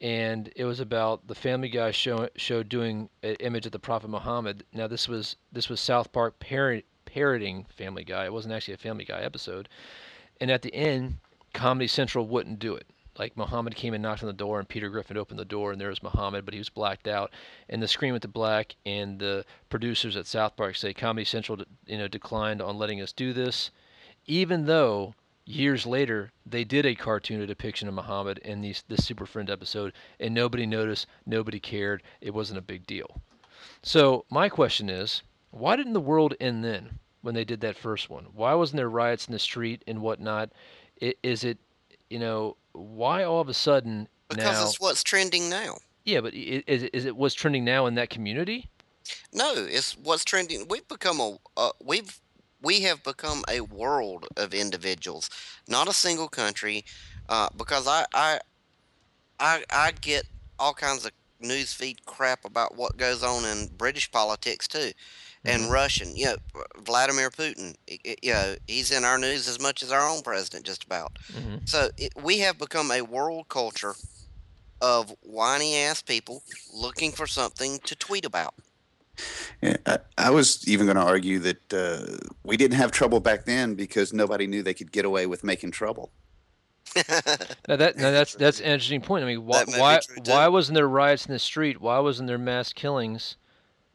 Speaker 1: and it was about the Family Guy show show doing an image of the Prophet Muhammad. Now this was this was South Park parrot, parroting Family Guy. It wasn't actually a Family Guy episode. And at the end, Comedy Central wouldn't do it. Like Muhammad came and knocked on the door, and Peter Griffin opened the door, and there was Muhammad, but he was blacked out. And the screen went to black, and the producers at South Park say Comedy Central, you know, declined on letting us do this. even though years later they did a cartoon depiction of Muhammad in these this Super Friend episode, and nobody noticed, nobody cared, it wasn't a big deal. So my question is, why didn't the world end then when they did that first one? Why wasn't there riots in the street and whatnot? Is it, you know, why all of a sudden
Speaker 2: Because
Speaker 1: now?
Speaker 2: it's what's trending now.
Speaker 1: Yeah, but is it, is it what's trending now in that community?
Speaker 2: No, it's what's trending. We've become a uh, we've we have become a world of individuals, not a single country. Uh, because I I I I get all kinds of news feed crap about what goes on in British politics too, and
Speaker 1: Mhm.
Speaker 2: Russian. You know, Vladimir Putin. i- i- You know, he's in our news as much as our own president, just about.
Speaker 1: hmm
Speaker 2: So it, we have become a world culture of whiny ass people looking for something to tweet about.
Speaker 3: Yeah, I, I was even going to argue that uh, we didn't have trouble back then because nobody knew they could get away with making trouble. (laughs)
Speaker 1: Now that now that's that's an interesting point. I mean, why
Speaker 2: That may be
Speaker 1: why why wasn't there riots in the street? Why wasn't there mass killings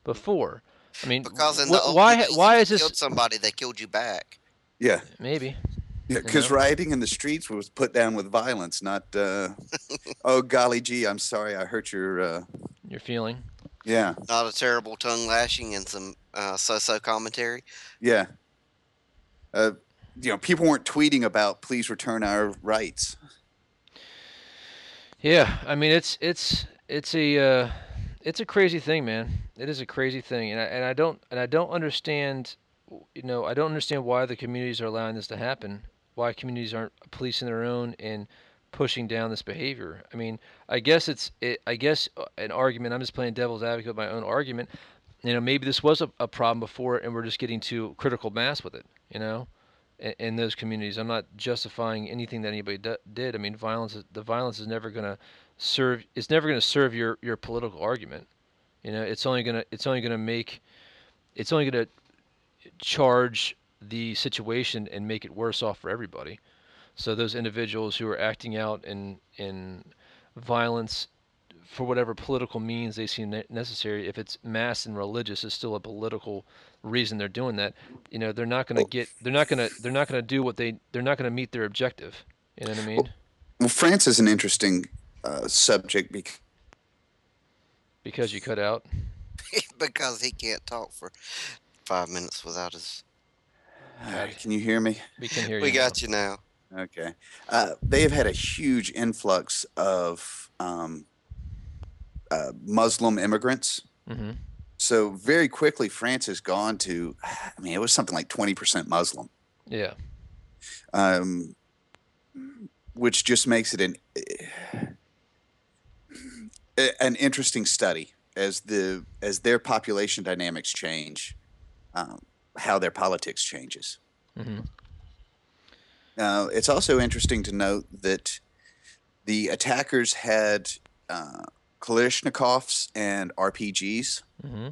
Speaker 1: before? I mean,
Speaker 2: Because in
Speaker 1: wh-
Speaker 2: the
Speaker 1: why
Speaker 2: days,
Speaker 1: why is
Speaker 2: you
Speaker 1: this
Speaker 2: killed somebody, they killed you back.
Speaker 3: Yeah,
Speaker 1: maybe?
Speaker 3: yeah, because
Speaker 1: know?
Speaker 3: rioting in the streets was put down with violence, not uh, (laughs) oh golly gee, I'm sorry, I hurt your. Uh,
Speaker 1: Your feeling.
Speaker 3: yeah,
Speaker 2: Not a terrible tongue lashing and some uh, so-so commentary.
Speaker 3: yeah. Uh, you know, people weren't tweeting about please return our rights.
Speaker 1: Yeah, I mean it's it's it's a uh, it's a crazy thing, man. It is a crazy thing, and I, and I don't and I don't understand. You know, I don't understand why the communities are allowing this to happen. Why communities aren't policing their own and pushing down this behavior. I mean, I guess it's it, I guess uh, an argument. I'm just playing devil's advocate with my own argument. You know, maybe this was a, a problem before, and we're just getting to critical mass with it. You know, in, in those communities. I'm not justifying anything that anybody d- did. I mean, violence. The violence is never going to serve. It's never going to serve your your political argument. You know, it's only gonna it's only gonna make it's only gonna charge the situation and make it worse off for everybody. So those individuals who are acting out in in violence for whatever political means they seem necessary, if it's mass and religious, is still a political reason they're doing that. You know, they're not going to
Speaker 3: Well-
Speaker 1: get, they're not going to, they're not going to do what they, they're not going to meet their objective. You know what I mean?
Speaker 3: Well, France is an interesting uh, subject because
Speaker 1: Because you cut out. (laughs)
Speaker 2: because he can't talk for five minutes without his.
Speaker 3: can you hear me?
Speaker 1: We can hear you.
Speaker 2: We
Speaker 1: now.
Speaker 2: got you now.
Speaker 3: Okay. Uh, they have had a huge influx of um, uh, Muslim immigrants.
Speaker 1: hmm
Speaker 3: So very quickly, France has gone to, I mean, it was something like 20% Muslim,
Speaker 1: Yeah.
Speaker 3: um, which just makes it an a- an interesting study as the as their population dynamics change, um, how their politics changes.
Speaker 1: hmm
Speaker 3: Uh, it's also interesting to note that the attackers had uh, Kalashnikovs and RPGs,
Speaker 1: hmm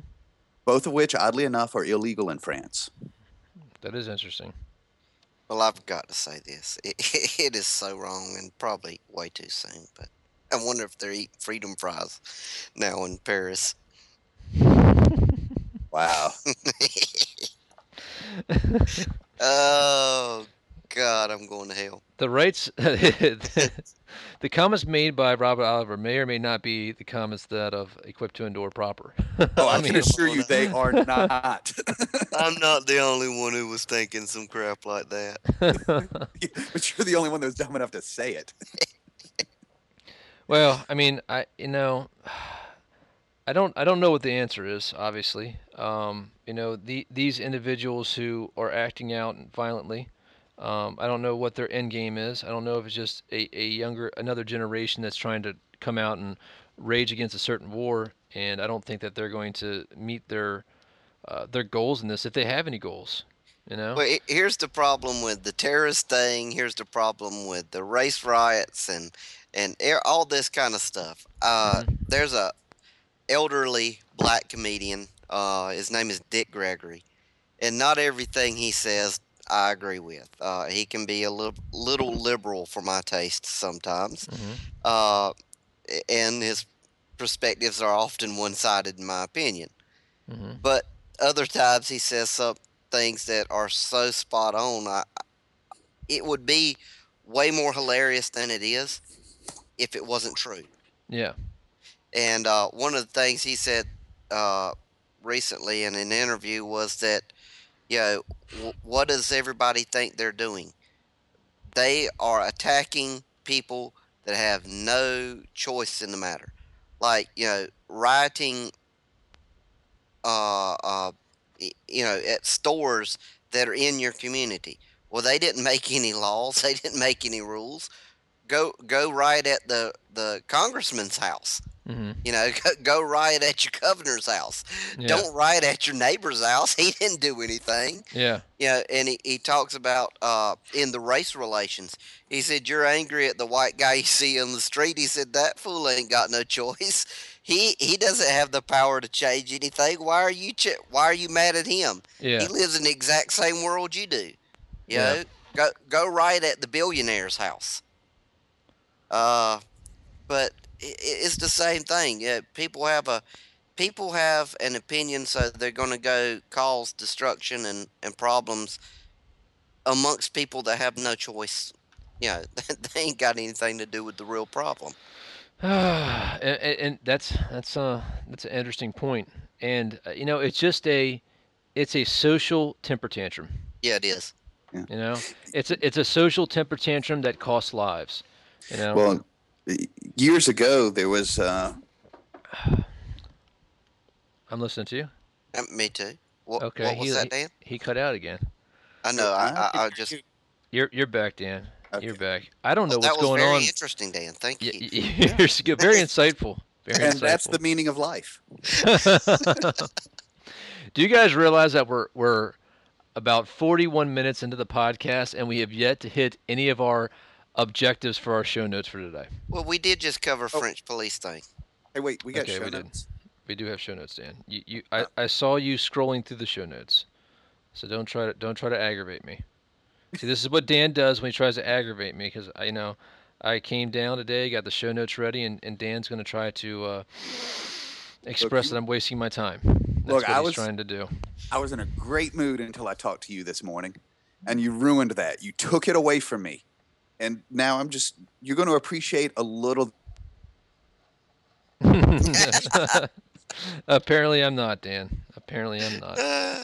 Speaker 3: both of which, oddly enough, are illegal in France.
Speaker 1: That is interesting.
Speaker 2: Well, I've got to say this. (laughs) It, it is so wrong and probably way too soon. But I wonder if they're eating freedom fries now in Paris.
Speaker 3: Wow. (laughs)
Speaker 2: oh God, I'm going to hell.
Speaker 1: The rights, (laughs) the comments made by Robert Oliver may or may not be the comments that of equipped to endure proper.
Speaker 3: Oh, (laughs) I,
Speaker 1: I
Speaker 3: can assure you they are not.
Speaker 2: I'm not the only one who was thinking some crap like that.
Speaker 3: but you're the only one that was dumb enough to say it.
Speaker 1: Well, I mean, I you know, I don't I don't know what the answer is. Obviously, um, you know, the these individuals who are acting out violently. Um, I don't know what their end game is. I don't know if it's just a, a younger another generation that's trying to come out and rage against a certain war, and I don't think that they're going to meet their uh, their goals in this if they have any goals. You know.
Speaker 2: Well, here's the problem with the terrorist thing. Here's the problem with the race riots and and all this kind of stuff. Uh, There's a elderly black comedian. Uh, his name is Dick Gregory, and not everything he says I agree with. Uh, he can be a little, little liberal for my taste sometimes,
Speaker 1: Mhm.
Speaker 2: uh, and his perspectives are often one-sided, in my opinion.
Speaker 1: Mhm.
Speaker 2: But other times he says some things that are so spot on. I it would be way more hilarious than it is if it wasn't true.
Speaker 1: Yeah.
Speaker 2: And uh, one of the things he said uh, recently in an interview was that, you know, w- what does everybody think they're doing? They are attacking people that have no choice in the matter. Like, you know, rioting, uh, uh, you know, at stores that are in your community. Well, they didn't make any laws. (laughs) They didn't make any rules. Go, go riot at the, the congressman's house.
Speaker 1: hmm
Speaker 2: You know, go, (laughs) go riot at your governor's house.
Speaker 1: Yeah.
Speaker 2: Don't riot at your neighbor's house. (laughs) He didn't do anything.
Speaker 1: Yeah.
Speaker 2: You know, and he, he talks about uh, in the race relations. He said, You're angry at the white guy you see on the street. He said, That fool ain't got no choice. He he doesn't have the power to change anything. Why are you ch- why are you mad at him?
Speaker 1: Yeah.
Speaker 2: He lives in the exact same world you do. You
Speaker 1: Yeah.
Speaker 2: know, go go right at the billionaire's house. Uh, but i i- it's the same thing. Yeah, people have a people have an opinion, so they're going to go cause destruction and and problems amongst people that have no choice. You (laughs) know, they ain't got anything to do with the real problem. (sighs)
Speaker 1: and, and and that's that's uh that's an interesting point. And uh, you know, it's just a it's a social temper tantrum.
Speaker 2: Yeah, it is.
Speaker 1: You know, it's a it's a social temper tantrum that costs lives. You know.
Speaker 3: Well, years ago there was uh,
Speaker 1: I'm listening to you.
Speaker 2: Uh, me too. What,
Speaker 1: Okay,
Speaker 2: what was
Speaker 1: he-
Speaker 2: that, Dan?
Speaker 1: He cut out again.
Speaker 2: I know. I, I, I just. (laughs)
Speaker 1: You're you're back, Dan. You're back. I don't know
Speaker 2: that
Speaker 1: what's
Speaker 2: was
Speaker 1: going
Speaker 2: very
Speaker 1: on.
Speaker 2: interesting, Dan. Thank you.
Speaker 1: y- (laughs) You're good- very insightful. Very
Speaker 3: and that's the meaning of life. (laughs)
Speaker 1: Do you guys realize that we're we're about 41 minutes into the podcast and we have yet to hit any of our objectives for our show notes for today?
Speaker 2: Well, we did just cover
Speaker 3: Oh.
Speaker 2: French police thing.
Speaker 3: Hey, wait, we got
Speaker 1: Okay,
Speaker 3: show
Speaker 1: we did. We do have show notes, Dan. You, you I, I saw you scrolling through the show notes, so don't try to don't try to aggravate me. See, this is what Dan does when he tries to aggravate me, because I you know I came down today, got the show notes ready, and, and Dan's going to try to uh, express
Speaker 3: you-
Speaker 1: that I'm wasting my time. That's
Speaker 3: Look,
Speaker 1: what
Speaker 3: I
Speaker 1: he's
Speaker 3: was-
Speaker 1: trying to do.
Speaker 3: I was in a great mood until I talked to you this morning, and you ruined that. You took it away from me, and now I'm just. You're going to appreciate a little. (laughs) (laughs)
Speaker 1: Apparently, I'm not, Dan. Apparently, I'm not.
Speaker 2: Uh,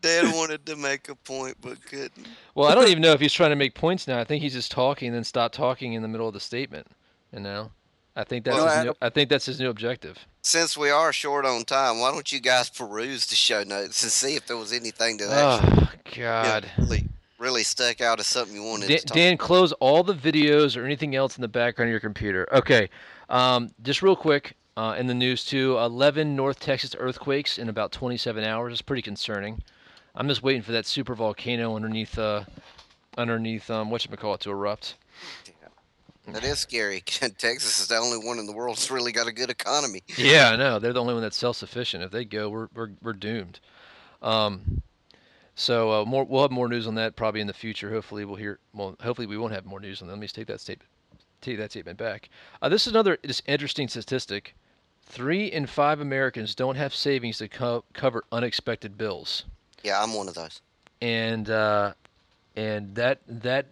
Speaker 2: Dan wanted to make a point but couldn't.
Speaker 1: Well, I don't (laughs) even know if he's trying to make points now. I think he's just talking and then stop talking in the middle of the statement. You know, I think that's
Speaker 3: Well,
Speaker 1: his
Speaker 3: I
Speaker 1: new, I think that's his new objective.
Speaker 2: Since we are short on time, why don't you guys peruse the show notes and see if there was anything that oh, actually
Speaker 1: Oh God.
Speaker 2: really, really stuck out as something you wanted
Speaker 1: Dan,
Speaker 2: to talk
Speaker 1: Dan, close all the videos or anything else in the background of your computer. Okay, um, just real quick uh, in the news too. 11 North Texas earthquakes in about 27 hours. It's pretty concerning. I'm just waiting for that super volcano underneath uh, underneath um, what call it to erupt.
Speaker 2: That is scary. (laughs) Texas is the only one in the world that's really got a good economy.
Speaker 1: Yeah, I know. They're the only one that's self-sufficient. If they go, we're we're we're doomed. Um, so uh, more we'll have more news on that probably in the future. Hopefully we'll hear. Well, hopefully we won't have more news on that. Let me just take that statement. Take that statement back. Uh, this is another just interesting statistic. Three in five Americans don't have savings to co- cover unexpected bills,
Speaker 2: Yeah, I'm one of those.
Speaker 1: and uh, and that that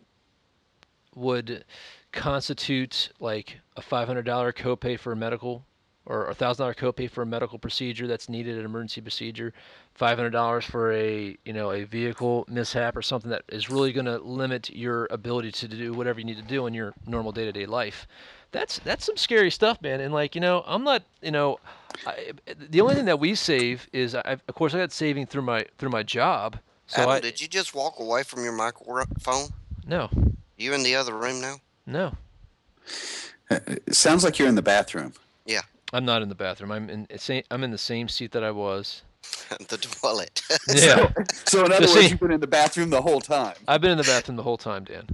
Speaker 1: would constitute like a $500 copay for a medical or a thousand dollar copay for a medical procedure that's needed an emergency procedure five hundred dollars for a you know a vehicle mishap or something that is really going to limit your ability to do whatever you need to do in your normal day to day life. That's that's some scary stuff, man. And like you know, I'm not you know, I, the only thing that we save is I of course I got saving through my through my job. So
Speaker 2: Adam,
Speaker 1: I
Speaker 2: did you just walk away from your microphone?
Speaker 1: no
Speaker 2: You in the other room now?
Speaker 1: no uh,
Speaker 3: It sounds like you're in the bathroom.
Speaker 1: I'm not in the bathroom. I'm in it's I'm in the same seat that I was. (laughs)
Speaker 2: the toilet. (laughs) (laughs)
Speaker 1: Yeah.
Speaker 3: So in other
Speaker 1: So
Speaker 3: words,
Speaker 1: see-
Speaker 3: you've been in the bathroom the whole time.
Speaker 1: I've been in the bathroom the whole time, Dan.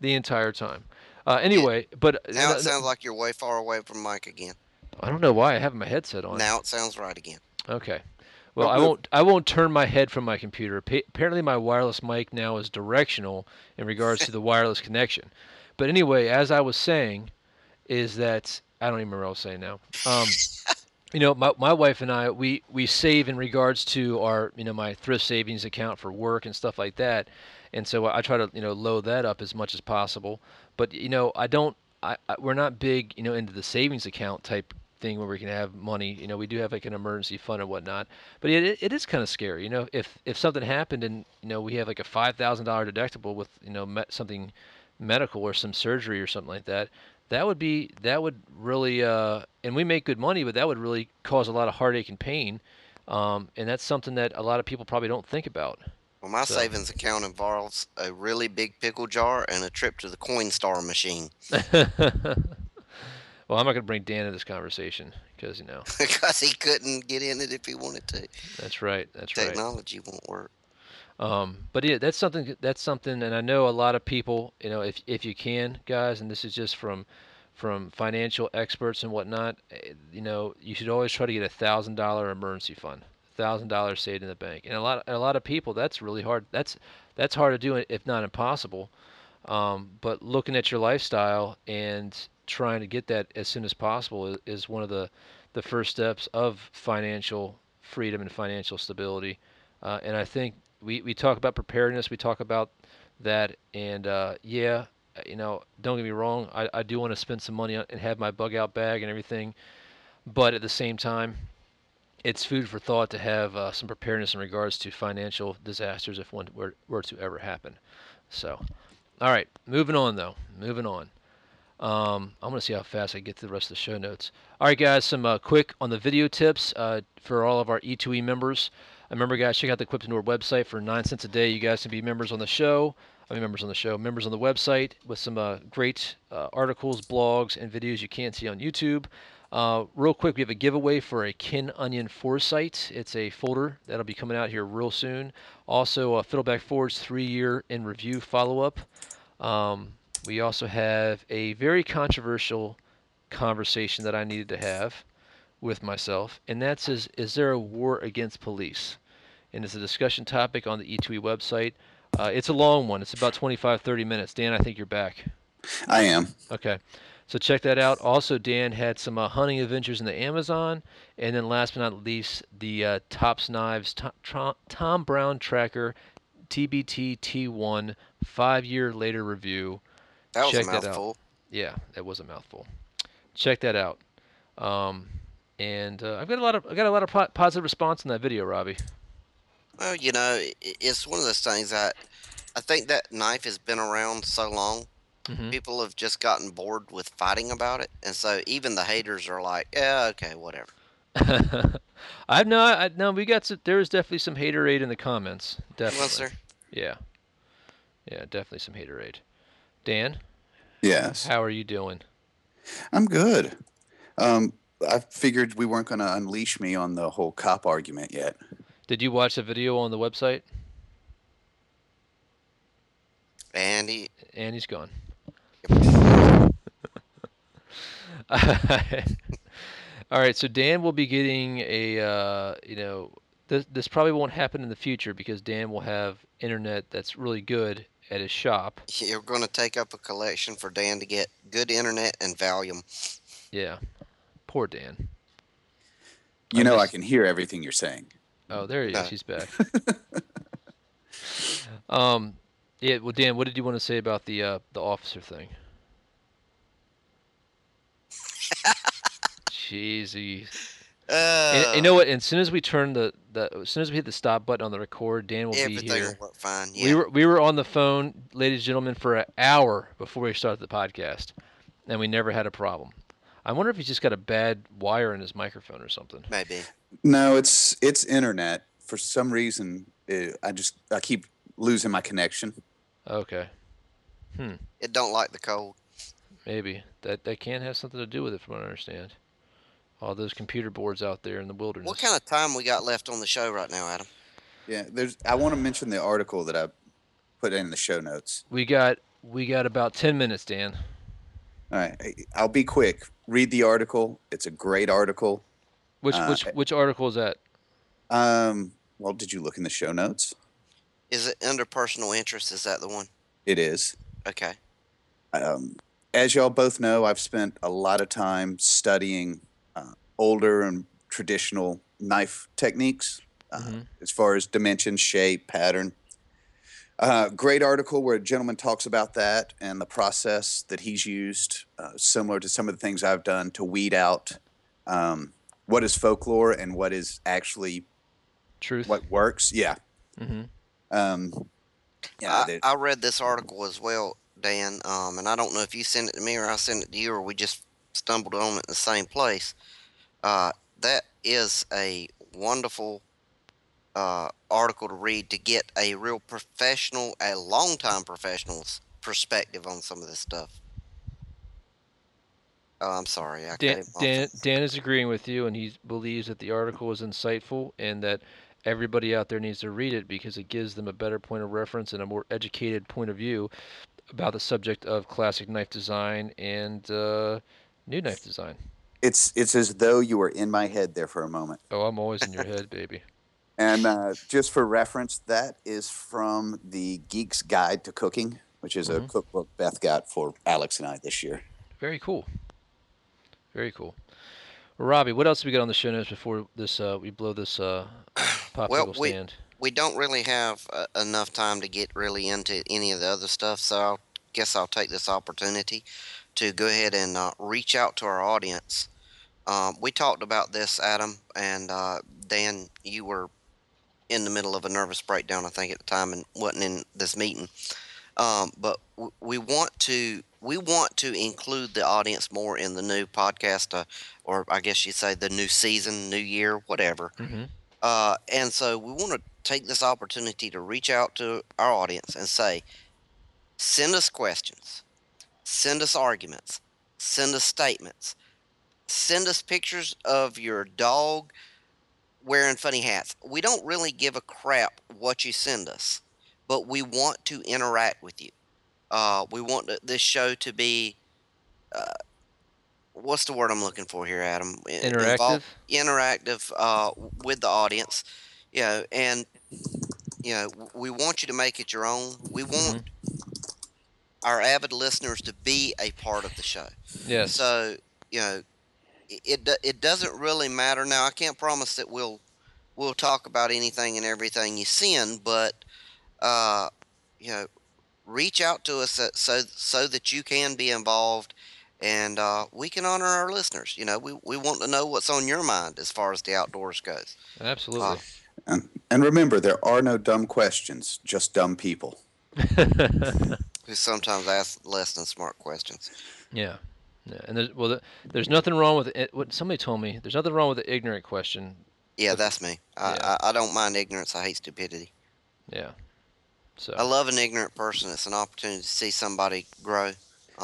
Speaker 1: The entire time. Uh, anyway, but
Speaker 2: now
Speaker 1: uh,
Speaker 2: it sounds like you're way far away from mic again.
Speaker 1: I don't know why I have my headset on.
Speaker 2: Now it sounds right again.
Speaker 1: Okay. Well, I won't. I won't turn my head from my computer. Pa- apparently, my wireless mic now is directional in regards to the wireless connection. But anyway, as I was saying, is that I don't even remember what I was saying now. Um, you know, my, my wife and I, we we save in regards to our, you know, my thrift savings account for work and stuff like that. and so I try to you know load that up as much as possible. But you know, I don't. I, I we're not big you know into the savings account type thing where we can have money. You know, we do have like an emergency fund and whatnot. But it it is kind of scary. You know, if if something happened and you know we have like a five thousand dollar deductible with you know me- something medical or some surgery or something like that, that would be that would really uh, and we make good money, but that would really cause a lot of heartache and pain. Um, and that's something that a lot of people probably don't think about.
Speaker 2: Well, my
Speaker 1: So-
Speaker 2: savings account involves a really big pickle jar and a trip to the Coinstar machine (laughs)
Speaker 1: well, I'm not going to bring Dan into this conversation because you know (laughs)
Speaker 2: because he couldn't get in it if he wanted to.
Speaker 1: that's right. That's right.
Speaker 2: Technology won't work.
Speaker 1: Um, but yeah, that's something. That's something, and I know a lot of people. You know, if if you can, guys, and this is just from from financial experts and whatnot. eh, You know, you should always try to get a thousand dollar emergency fund, thousand dollars saved in the bank. And a lot a lot of people, that's really hard. That's that's hard to do, if not impossible. Um, but looking at your lifestyle and trying to get that as soon as possible is, is one of the the first steps of financial freedom and financial stability. Uh, and I think we, we talk about preparedness, we talk about that, and uh, yeah, you know, don't get me wrong, I, I do want to spend some money on, and have my bug out bag and everything, but at the same time, it's food for thought to have uh, some preparedness in regards to financial disasters if one were, were to ever happen. So, all right, moving on though, moving on. Um, I'm going to see how fast I get to the rest of the show notes. All right, guys, some uh, quick on the video tips uh, for all of our E2E members. Remember, guys, check out the Equip 2 Endure website for nine cents a day. You guys can be members on the show. I mean, members on the show, members on the website with some uh, great uh, articles, blogs, and videos you can't see on YouTube. Uh, real quick, we have a giveaway for a Ken Onion Foresight. It's a folder that'll be coming out here real soon. Also, uh, Fiddleback Forge three-year in review follow-up. Um, we also have a very controversial conversation that I needed to have with myself, and that's is is there a war against police? And it's a discussion topic on the E2E website. Uh, it's a long one. It's about 25, 30 minutes. Dan, I think you're back.
Speaker 3: I am.
Speaker 1: Okay. So check that out. Also, Dan had some uh, hunting adventures in the Amazon, and then last but not least, the uh, Tops Knives Tom, Tom, Brown Tracker TBT T1 five year later review.
Speaker 2: That was
Speaker 1: Check
Speaker 2: a
Speaker 1: that out.
Speaker 2: mouthful.
Speaker 1: Yeah, that was a mouthful. Check that out. Um, and uh, I've got a lot of I got a lot of po- positive response in that video, Robbie.
Speaker 2: Well, you know, it's one of those things that I think that knife has been around so long.
Speaker 1: Mhm.
Speaker 2: People have just gotten bored with fighting about it, and so even the haters are like, "Yeah, okay, whatever." (laughs)
Speaker 1: I've no, I, no, we got some, there was definitely some haterade in the comments. Definitely.
Speaker 2: Well, sir,
Speaker 1: Yeah. Yeah, definitely some haterade. Dan,
Speaker 3: Yes.
Speaker 1: how are you doing?
Speaker 3: I'm good. Um, I figured we weren't going to unleash me on the whole cop argument yet.
Speaker 1: Did you watch the video on the website?
Speaker 2: and he,
Speaker 1: And he's gone. (laughs) All right, so Dan will be getting a, uh, you know, this, this probably won't happen in the future because Dan will have internet that's really good at his shop.
Speaker 2: you're going to take up a collection for Dan to get good internet and Valium.
Speaker 1: Yeah. Poor Dan.
Speaker 3: You
Speaker 1: I
Speaker 3: know, I can hear everything you're saying.
Speaker 1: Oh, there he
Speaker 2: No.
Speaker 1: is. He's back. (laughs) um, yeah. Well, Dan, what did you want to say about the uh, the officer thing? (laughs) Jeezy.
Speaker 2: Uh,
Speaker 1: And, you know what? And as soon as we turn the, the as soon as we hit the stop button on the record, Dan will be here.
Speaker 2: will work fine. Yeah.
Speaker 1: We were we were on the phone, ladies and gentlemen, for an hour before we started the podcast, and we never had a problem. I wonder if he's just got a bad wire in his microphone or something.
Speaker 2: Maybe.
Speaker 3: No, it's it's internet. For some reason, it, I just I keep losing my connection.
Speaker 1: Okay, Hmm.
Speaker 2: It don't like the cold.
Speaker 1: maybe that that can have something to do with it, from what I understand. All those computer boards out there in the wilderness.
Speaker 2: What kind of time we got left on the show right now, Adam?
Speaker 3: Yeah, there's. I want to mention the article that I put in the show notes.
Speaker 1: We got we got about ten minutes, Dan.
Speaker 3: All right, I- I'll be quick. Read the article. It's a great article.
Speaker 1: Which
Speaker 3: Uh,
Speaker 1: which which article is that?
Speaker 3: Um, well, did you look in the show notes?
Speaker 2: Is it under personal interest? Is that the one?
Speaker 3: It is.
Speaker 2: Okay.
Speaker 3: Um, as y'all both know, I've spent a lot of time studying uh, older and traditional knife techniques uh,
Speaker 1: Mhm.
Speaker 3: as far as dimension, shape, pattern. Uh, great article where a gentleman talks about that and the process that he's used, uh, similar to some of the things I've done to weed out um, what is folklore and what is actually
Speaker 1: Truth.
Speaker 3: what works. Yeah.
Speaker 1: hmm
Speaker 3: Um, yeah.
Speaker 2: I, I read this article as well, Dan, um, and I don't know if you sent it to me or I sent it to you or we just stumbled on it in the same place. Uh, that is a wonderful uh, article to read to get a real professional, a long-time professional's perspective on some of this stuff. Oh, I'm sorry. I
Speaker 1: Dan,
Speaker 2: cut him off.
Speaker 1: Dan, Dan is agreeing with you, and he believes that the article is insightful and that everybody out there needs to read it because it gives them a better point of reference and a more educated point of view about the subject of classic knife design and uh, new knife design.
Speaker 3: it's it's as though you were in my head there for a moment.
Speaker 1: Oh, I'm always in your head, baby.
Speaker 3: And uh, just for reference, that is from the Geek's Guide to Cooking, which is a
Speaker 1: Mhm.
Speaker 3: cookbook Beth got for Alex and I this year.
Speaker 1: Very cool. Very cool. Robbie, what else have we got on the show notes before this? Uh, we blow this uh, (sighs) popsicle
Speaker 2: we-
Speaker 1: stand.
Speaker 2: we don't really have uh, enough time to get really into any of the other stuff, so I guess I'll take this opportunity to go ahead and uh, reach out to our audience. Um, we talked about this, Adam and uh, Dan. You were in the middle of a nervous breakdown, I think, at the time, and wasn't in this meeting. Um, but w- we want to we want to include the audience more in the new podcast, uh, or I guess you'd say the new season, new year, whatever.
Speaker 1: hmm
Speaker 2: Uh, and so we want to take this opportunity to reach out to our audience and say, send us questions, send us arguments, send us statements, send us pictures of your dog wearing funny hats. We don't really give a crap what you send us, but we want to interact with you. Uh, we want this show to be, uh, what's the word I'm looking for here, Adam?
Speaker 1: Interactive.
Speaker 2: involve- interactive uh, with the audience, you know, and you know, we want you to make it your own. We want our avid listeners to be a part of the show.
Speaker 1: Yes.
Speaker 2: So, you know, it, it doesn't really matter now. I can't promise that we'll we'll talk about anything and everything you send, but uh, you know, reach out to us so so that you can be involved and uh, we can honor our listeners. You know, we, we want to know what's on your mind as far as the outdoors goes.
Speaker 1: Absolutely.
Speaker 3: And, and remember, there are no dumb questions, just dumb people. (laughs)
Speaker 2: Who sometimes ask less than smart questions. (laughs)
Speaker 1: yeah. Yeah. And there's well, the, there's nothing wrong with it. What somebody told me, there's nothing wrong with the ignorant question.
Speaker 2: Yeah,
Speaker 1: But-
Speaker 2: that's me. I,
Speaker 1: yeah.
Speaker 2: I, I don't mind ignorance. I hate stupidity.
Speaker 1: Yeah. So.
Speaker 2: I love an ignorant person. It's an opportunity to see somebody grow.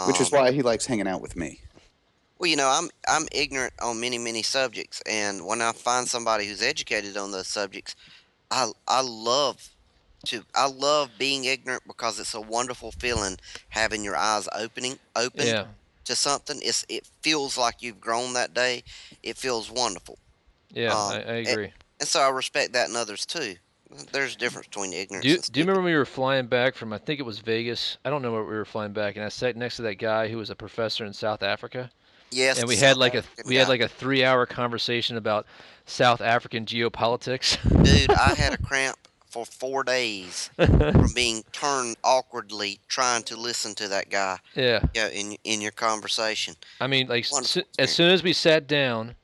Speaker 3: Which is
Speaker 2: Um,
Speaker 3: why he likes hanging out with me.
Speaker 2: Well, you know, I'm I'm ignorant on many many subjects, and when I find somebody who's educated on those subjects, I I love to I love being ignorant because it's a wonderful feeling having your eyes opening open
Speaker 1: yeah.
Speaker 2: To something. It's it feels like you've grown that day. It feels wonderful,
Speaker 1: Yeah.
Speaker 2: um,
Speaker 1: I, I agree.
Speaker 2: and so I respect that in others too. There's a difference between ignorance.
Speaker 1: Do you,
Speaker 2: and
Speaker 1: do you remember when we were flying back from I think it was Vegas? I don't know where we were flying back, and I sat next to that guy who was a professor in South Africa,
Speaker 2: Yes,
Speaker 1: and we had
Speaker 2: South
Speaker 1: like a
Speaker 2: African
Speaker 1: we had like a three-hour conversation about South African geopolitics.
Speaker 2: dude. I had a (laughs) cramp for four days (laughs) from being turned awkwardly trying to listen to that guy.
Speaker 1: yeah,
Speaker 2: Yeah, in in your conversation.
Speaker 1: I mean, like s-
Speaker 2: Wonderful
Speaker 1: as soon as we sat down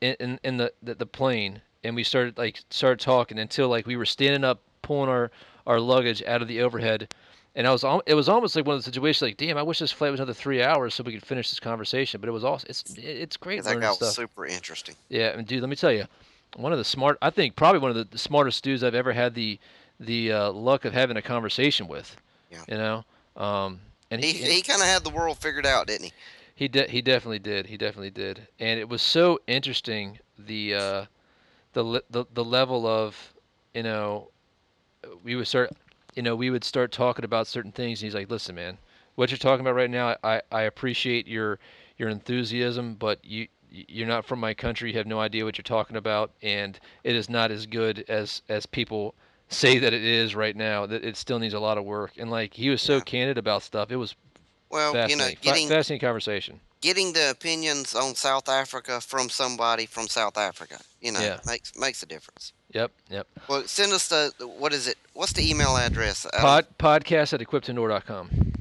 Speaker 1: in in, in the, the the plane and we started like started talking until like we were standing up pulling our our luggage out of the overhead. And I was, it was almost like one of the situations, like, damn, I wish this flight was another three hours so we could finish this conversation. But it was also, it's, it's great
Speaker 2: That
Speaker 1: learning
Speaker 2: guy was
Speaker 1: stuff.
Speaker 2: super interesting.
Speaker 1: Yeah, and dude, let me tell you, one of the smart, I think probably one of the, smartest dudes I've ever had the the uh, luck of having a conversation with.
Speaker 2: Yeah.
Speaker 1: You know, um, and
Speaker 2: He
Speaker 1: he
Speaker 2: he kind of had the world figured out, didn't he?
Speaker 1: he de- he definitely did. He definitely did. And it was so interesting the uh, the le- the the level of you know we would start you know we would start talking about certain things. And he's like, listen, man, what you're talking about right now, I I appreciate your your enthusiasm, but you you're not from my country. You have no idea what you're talking about, and it is not as good as as people say that it is right now. That it still needs a lot of work. And like he was so
Speaker 2: Yeah.
Speaker 1: candid about stuff. It was
Speaker 2: Well, you know, getting
Speaker 1: fascinating conversation.
Speaker 2: getting the opinions on South Africa from somebody from South Africa. You know,
Speaker 1: Yeah.
Speaker 2: makes makes a difference.
Speaker 1: Yep, yep.
Speaker 2: Well, send us the what is it? What's the email address? Uh,
Speaker 1: Pod, podcast at equip2endure.com.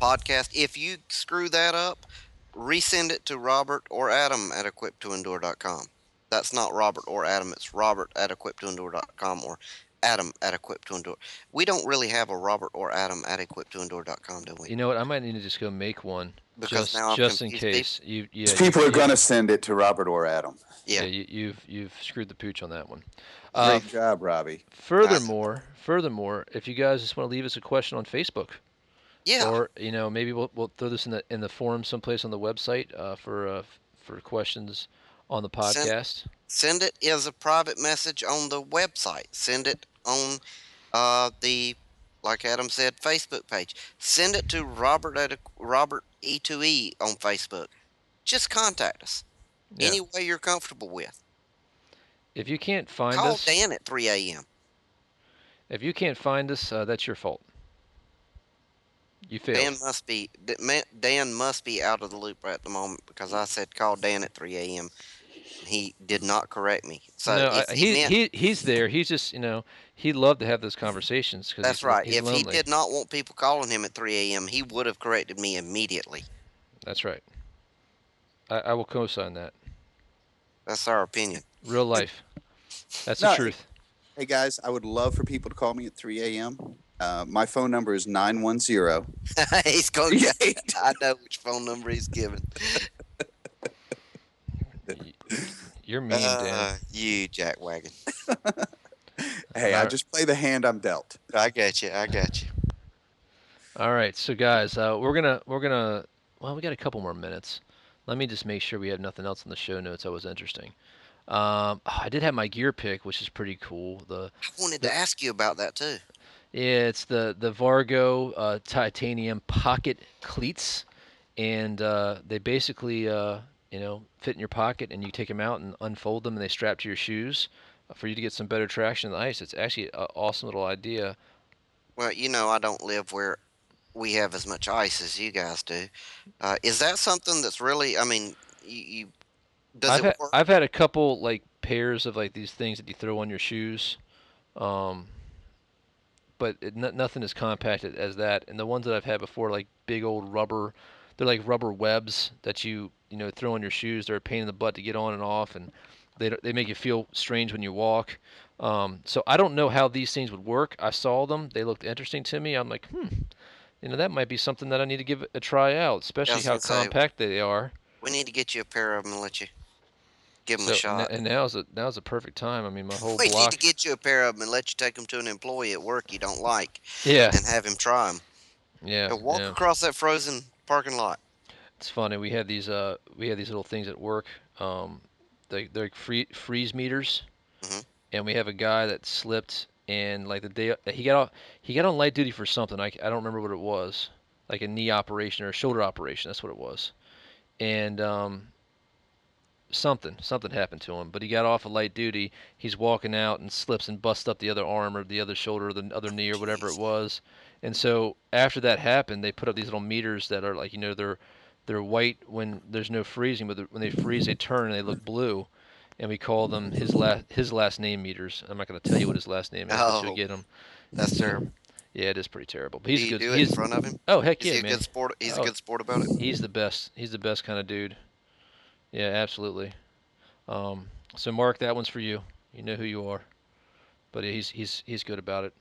Speaker 2: podcast. If you screw that up, resend it to Robert or Adam at equippedtoendure.com. That's not Robert or Adam. It's Robert at equippedtoendure.com or Adam at equippedtoendure. We don't really have a Robert or Adam at equippedtoendure.com, do we?
Speaker 1: You know what? I might need to just go make one
Speaker 2: Because
Speaker 1: just
Speaker 2: now I've
Speaker 1: just in
Speaker 2: confused
Speaker 1: case. You yeah.
Speaker 3: People
Speaker 1: you,
Speaker 3: are going to send it to Robert or Adam.
Speaker 2: Yeah.
Speaker 1: Yeah, you, you've you've screwed the pooch on that one. Uh,
Speaker 3: job, Robbie.
Speaker 1: furthermore, furthermore, if you guys just want to leave us a question on Facebook,
Speaker 2: Yeah.
Speaker 1: or you know maybe we'll, we'll throw this in the in the forum someplace on the website uh, for uh, for questions on the podcast.
Speaker 2: Send it as a private message on the website. Send it on uh, the, like Adam said, Facebook page. Send it to Robert at Robert E2E on Facebook. Just contact us
Speaker 1: Yeah.
Speaker 2: any way you're comfortable with.
Speaker 1: If you can't find us,
Speaker 2: Call
Speaker 1: us,
Speaker 2: Dan at 3 a.m.
Speaker 1: if you can't find us, uh, that's your fault. You failed.
Speaker 2: Dan must be Dan must be out of the loop right at the moment because I said call Dan at 3 a.m. He did not correct me. So
Speaker 1: no, I, uh,
Speaker 2: he,
Speaker 1: he,
Speaker 2: meant,
Speaker 1: he he's there. He's just you know he'd love to have those conversations because
Speaker 2: that's
Speaker 1: he's,
Speaker 2: right.
Speaker 1: He's
Speaker 2: if
Speaker 1: lonely.
Speaker 2: he did not want people calling him at 3 a.m., he would have corrected me immediately.
Speaker 1: That's right. I, I will co-sign that.
Speaker 2: That's our opinion.
Speaker 1: Real life. That's
Speaker 3: No,
Speaker 1: the truth.
Speaker 3: Hey guys, I would love for people to call me at 3 a.m. Uh, my phone number is 910. (laughs)
Speaker 2: he's going. (laughs) to I know which phone number he's given.
Speaker 1: You're mean, Dan.
Speaker 2: Uh, you jackwagon. (laughs)
Speaker 3: Hey, I just play the hand I'm dealt.
Speaker 2: I got you. I got you.
Speaker 1: All right, so guys, uh, we're gonna we're gonna well, we got a couple more minutes. Let me just make sure we have nothing else in the show notes that was interesting. Um, oh, I did have my gear pick, which is pretty cool. The
Speaker 2: I wanted to ask you about that too.
Speaker 1: Yeah, it's the the Vargo uh, titanium pocket cleats, and uh, they basically uh, you know fit in your pocket, and you take them out and unfold them, and they strap to your shoes uh, for you to get some better traction on the ice. It's actually an awesome little idea.
Speaker 2: Well, you know, I don't live where we have as much ice as you guys do. Uh, is that something that's really? I mean, you, you does
Speaker 1: I've
Speaker 2: it
Speaker 1: had,
Speaker 2: work?
Speaker 1: I've had a couple like pairs of like these things that you throw on your shoes, um, but it, n- nothing as compacted as that. And the ones that I've had before, like big old rubber, they're like rubber webs that you you know throw on your shoes. They're a pain in the butt to get on and off, and they they make you feel strange when you walk. Um, so I don't know how these things would work. I saw them; they looked interesting to me. I'm like, hmm, you know, that might be something that I need to give a try out, especially how
Speaker 2: gonna say,
Speaker 1: compact they are.
Speaker 2: we need to get you a pair of them and let you give them
Speaker 1: So,
Speaker 2: a shot.
Speaker 1: and now's a now's a perfect time. I mean, my whole (laughs)
Speaker 2: we need to get you a pair of them and let you take them to an employee at work you don't like
Speaker 1: yeah,
Speaker 2: and have him try them.
Speaker 1: yeah,
Speaker 2: walk
Speaker 1: yeah.
Speaker 2: across that frozen parking lot.
Speaker 1: It's funny. We had these uh we had these little things at work. Um, they they're free, freeze meters,
Speaker 2: Mhm.
Speaker 1: and we have a guy that slipped and like the day he got off he got on light duty for something. I, I don't remember what it was, like a knee operation or a shoulder operation. That's what it was, and um. Something, something happened to him, but he got off of light duty. He's walking out and slips and busts up the other arm or the other shoulder or the other knee or whatever it was. And so after that happened, they put up these little meters that are like you know they're they're white when there's no freezing, but when they freeze, they turn and they look blue. And we call them his last his last name meters. I'm not going to tell you what his last name is,
Speaker 2: Oh.
Speaker 1: you'll get him.
Speaker 2: That's terrible.
Speaker 1: Yeah, it is pretty terrible. But
Speaker 2: Do
Speaker 1: he's
Speaker 2: you
Speaker 1: good.
Speaker 2: do it
Speaker 1: he's,
Speaker 2: in front of him?
Speaker 1: oh heck
Speaker 2: Is
Speaker 1: yeah,
Speaker 2: he a
Speaker 1: man.
Speaker 2: good sport? He's
Speaker 1: Oh.
Speaker 2: a good sport about it.
Speaker 1: He's the best. He's the best kind of dude. Yeah, absolutely. Um, so Mark, that one's for you. You know who you are. But he's he's he's good about it.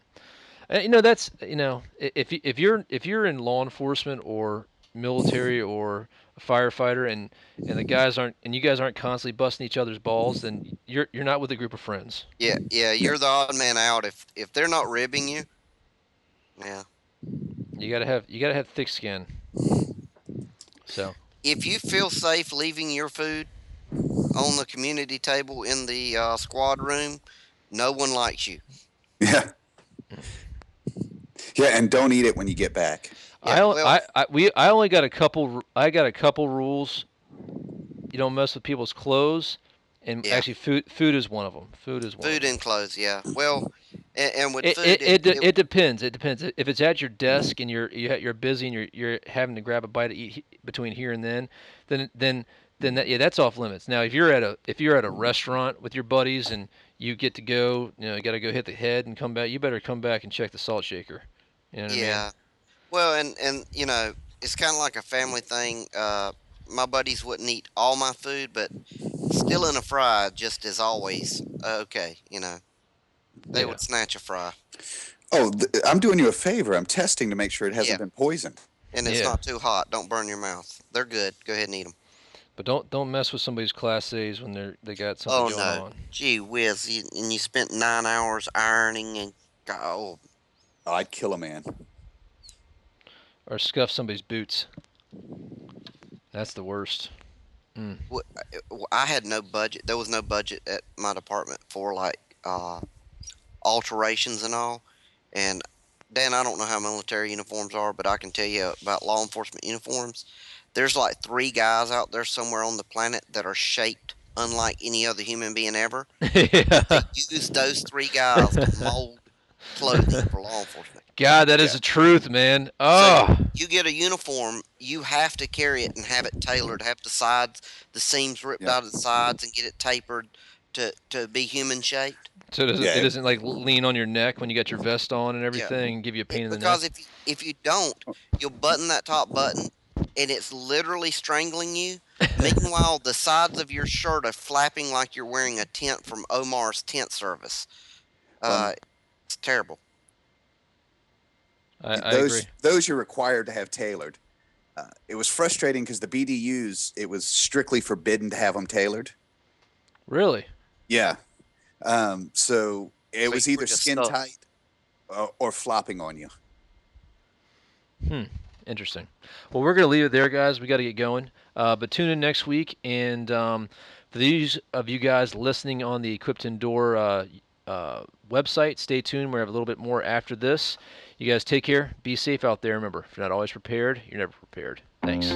Speaker 1: And, you know that's you know if if you're if you're in law enforcement or military or a firefighter and and the guys aren't and you guys aren't constantly busting each other's balls, then you're you're not with a group of friends.
Speaker 2: Yeah, yeah. You're the odd man out if if they're not ribbing you. Yeah.
Speaker 1: You gotta have you gotta have thick skin. So
Speaker 2: If you feel safe leaving your food on the community table in the uh, squad room, no one likes you.
Speaker 3: Yeah. Yeah, and don't eat it when you get back.
Speaker 1: I,
Speaker 2: Yeah,
Speaker 1: only,
Speaker 2: well-
Speaker 1: I, I we I only got a couple I got a couple rules. You don't mess with people's clothes, and
Speaker 2: Yeah.
Speaker 1: actually food food is one of them. Food is one.
Speaker 2: Food
Speaker 1: of
Speaker 2: and clothes, yeah. Well, And, and with
Speaker 1: It
Speaker 2: food,
Speaker 1: it, it,
Speaker 2: it,
Speaker 1: it depends. It depends. If it's at your desk and you're you ha- you're busy and you're you're having to grab a bite to eat between here and then, then then then that, yeah, that's off limits. Now, if you're at a if you're at a restaurant with your buddies and you get to go, you know, you got to go hit the head and come back. You better come back and check the salt shaker. You know what I mean?
Speaker 2: yeah. Well, and and you know, it's kind of like a family thing. Uh, my buddies wouldn't eat all my food, but still in a fry, just as always. Uh, okay, you know, they
Speaker 1: Yeah.
Speaker 2: would snatch a fry,
Speaker 3: Oh, th- I'm doing you a favor. I'm testing to make sure it hasn't
Speaker 2: Yeah.
Speaker 3: been poisoned.
Speaker 2: and it's
Speaker 1: Yeah.
Speaker 2: not too hot. Don't burn your mouth. They're good. Go ahead and eat them.
Speaker 1: But don't don't mess with somebody's class A's when they're they got something
Speaker 2: Oh
Speaker 1: going
Speaker 2: no,
Speaker 1: on.
Speaker 2: gee whiz! You, and you spent nine hours ironing and oh,
Speaker 3: Oh, I'd kill a man.
Speaker 1: Or scuff somebody's boots. That's the worst.
Speaker 2: Wh- I had no budget. There was no budget at my department for like uh, alterations and all. And Dan, I don't know how military uniforms are, but I can tell you about law enforcement uniforms. There's like three guys out there somewhere on the planet that are shaped unlike any other human being ever. (laughs)
Speaker 1: yeah.
Speaker 2: They use those three guys to (laughs) mold clothing for law enforcement.
Speaker 1: God, that is
Speaker 3: Yeah.
Speaker 1: the truth, man. Oh,
Speaker 2: You get a uniform, you have to carry it and have it tailored, have the sides, the seams ripped
Speaker 3: Yeah.
Speaker 2: out of the sides, and get it tapered to to be human shaped.
Speaker 1: So it doesn't,
Speaker 3: Yeah.
Speaker 1: it doesn't like lean on your neck when you got your vest on and everything, and give you a pain in the
Speaker 2: Because
Speaker 1: neck.
Speaker 2: if if you don't, you'll button that top button, and it's literally strangling you. (laughs) Meanwhile, the sides of your shirt are flapping like you're wearing a tent from Omar's tent service. Uh, it's terrible.
Speaker 1: I, I
Speaker 3: those
Speaker 1: agree.
Speaker 3: those you're required to have tailored. Uh, it was frustrating because the BDUs it was strictly forbidden to have them tailored.
Speaker 1: Really?
Speaker 3: Yeah, um, so it
Speaker 2: So
Speaker 3: was either
Speaker 2: just
Speaker 3: skin
Speaker 2: stuck.
Speaker 3: tight or, or flopping on you. Hmm.
Speaker 1: Interesting. Well, we're going to leave it there, guys. We got to get going. Uh, but tune in next week. And um, for these of you guys listening on the Equip 2 Endure uh, uh, website, stay tuned. We have a little bit more after this. You guys take care. Be safe out there. Remember, if you're not always prepared, you're never prepared. Thanks.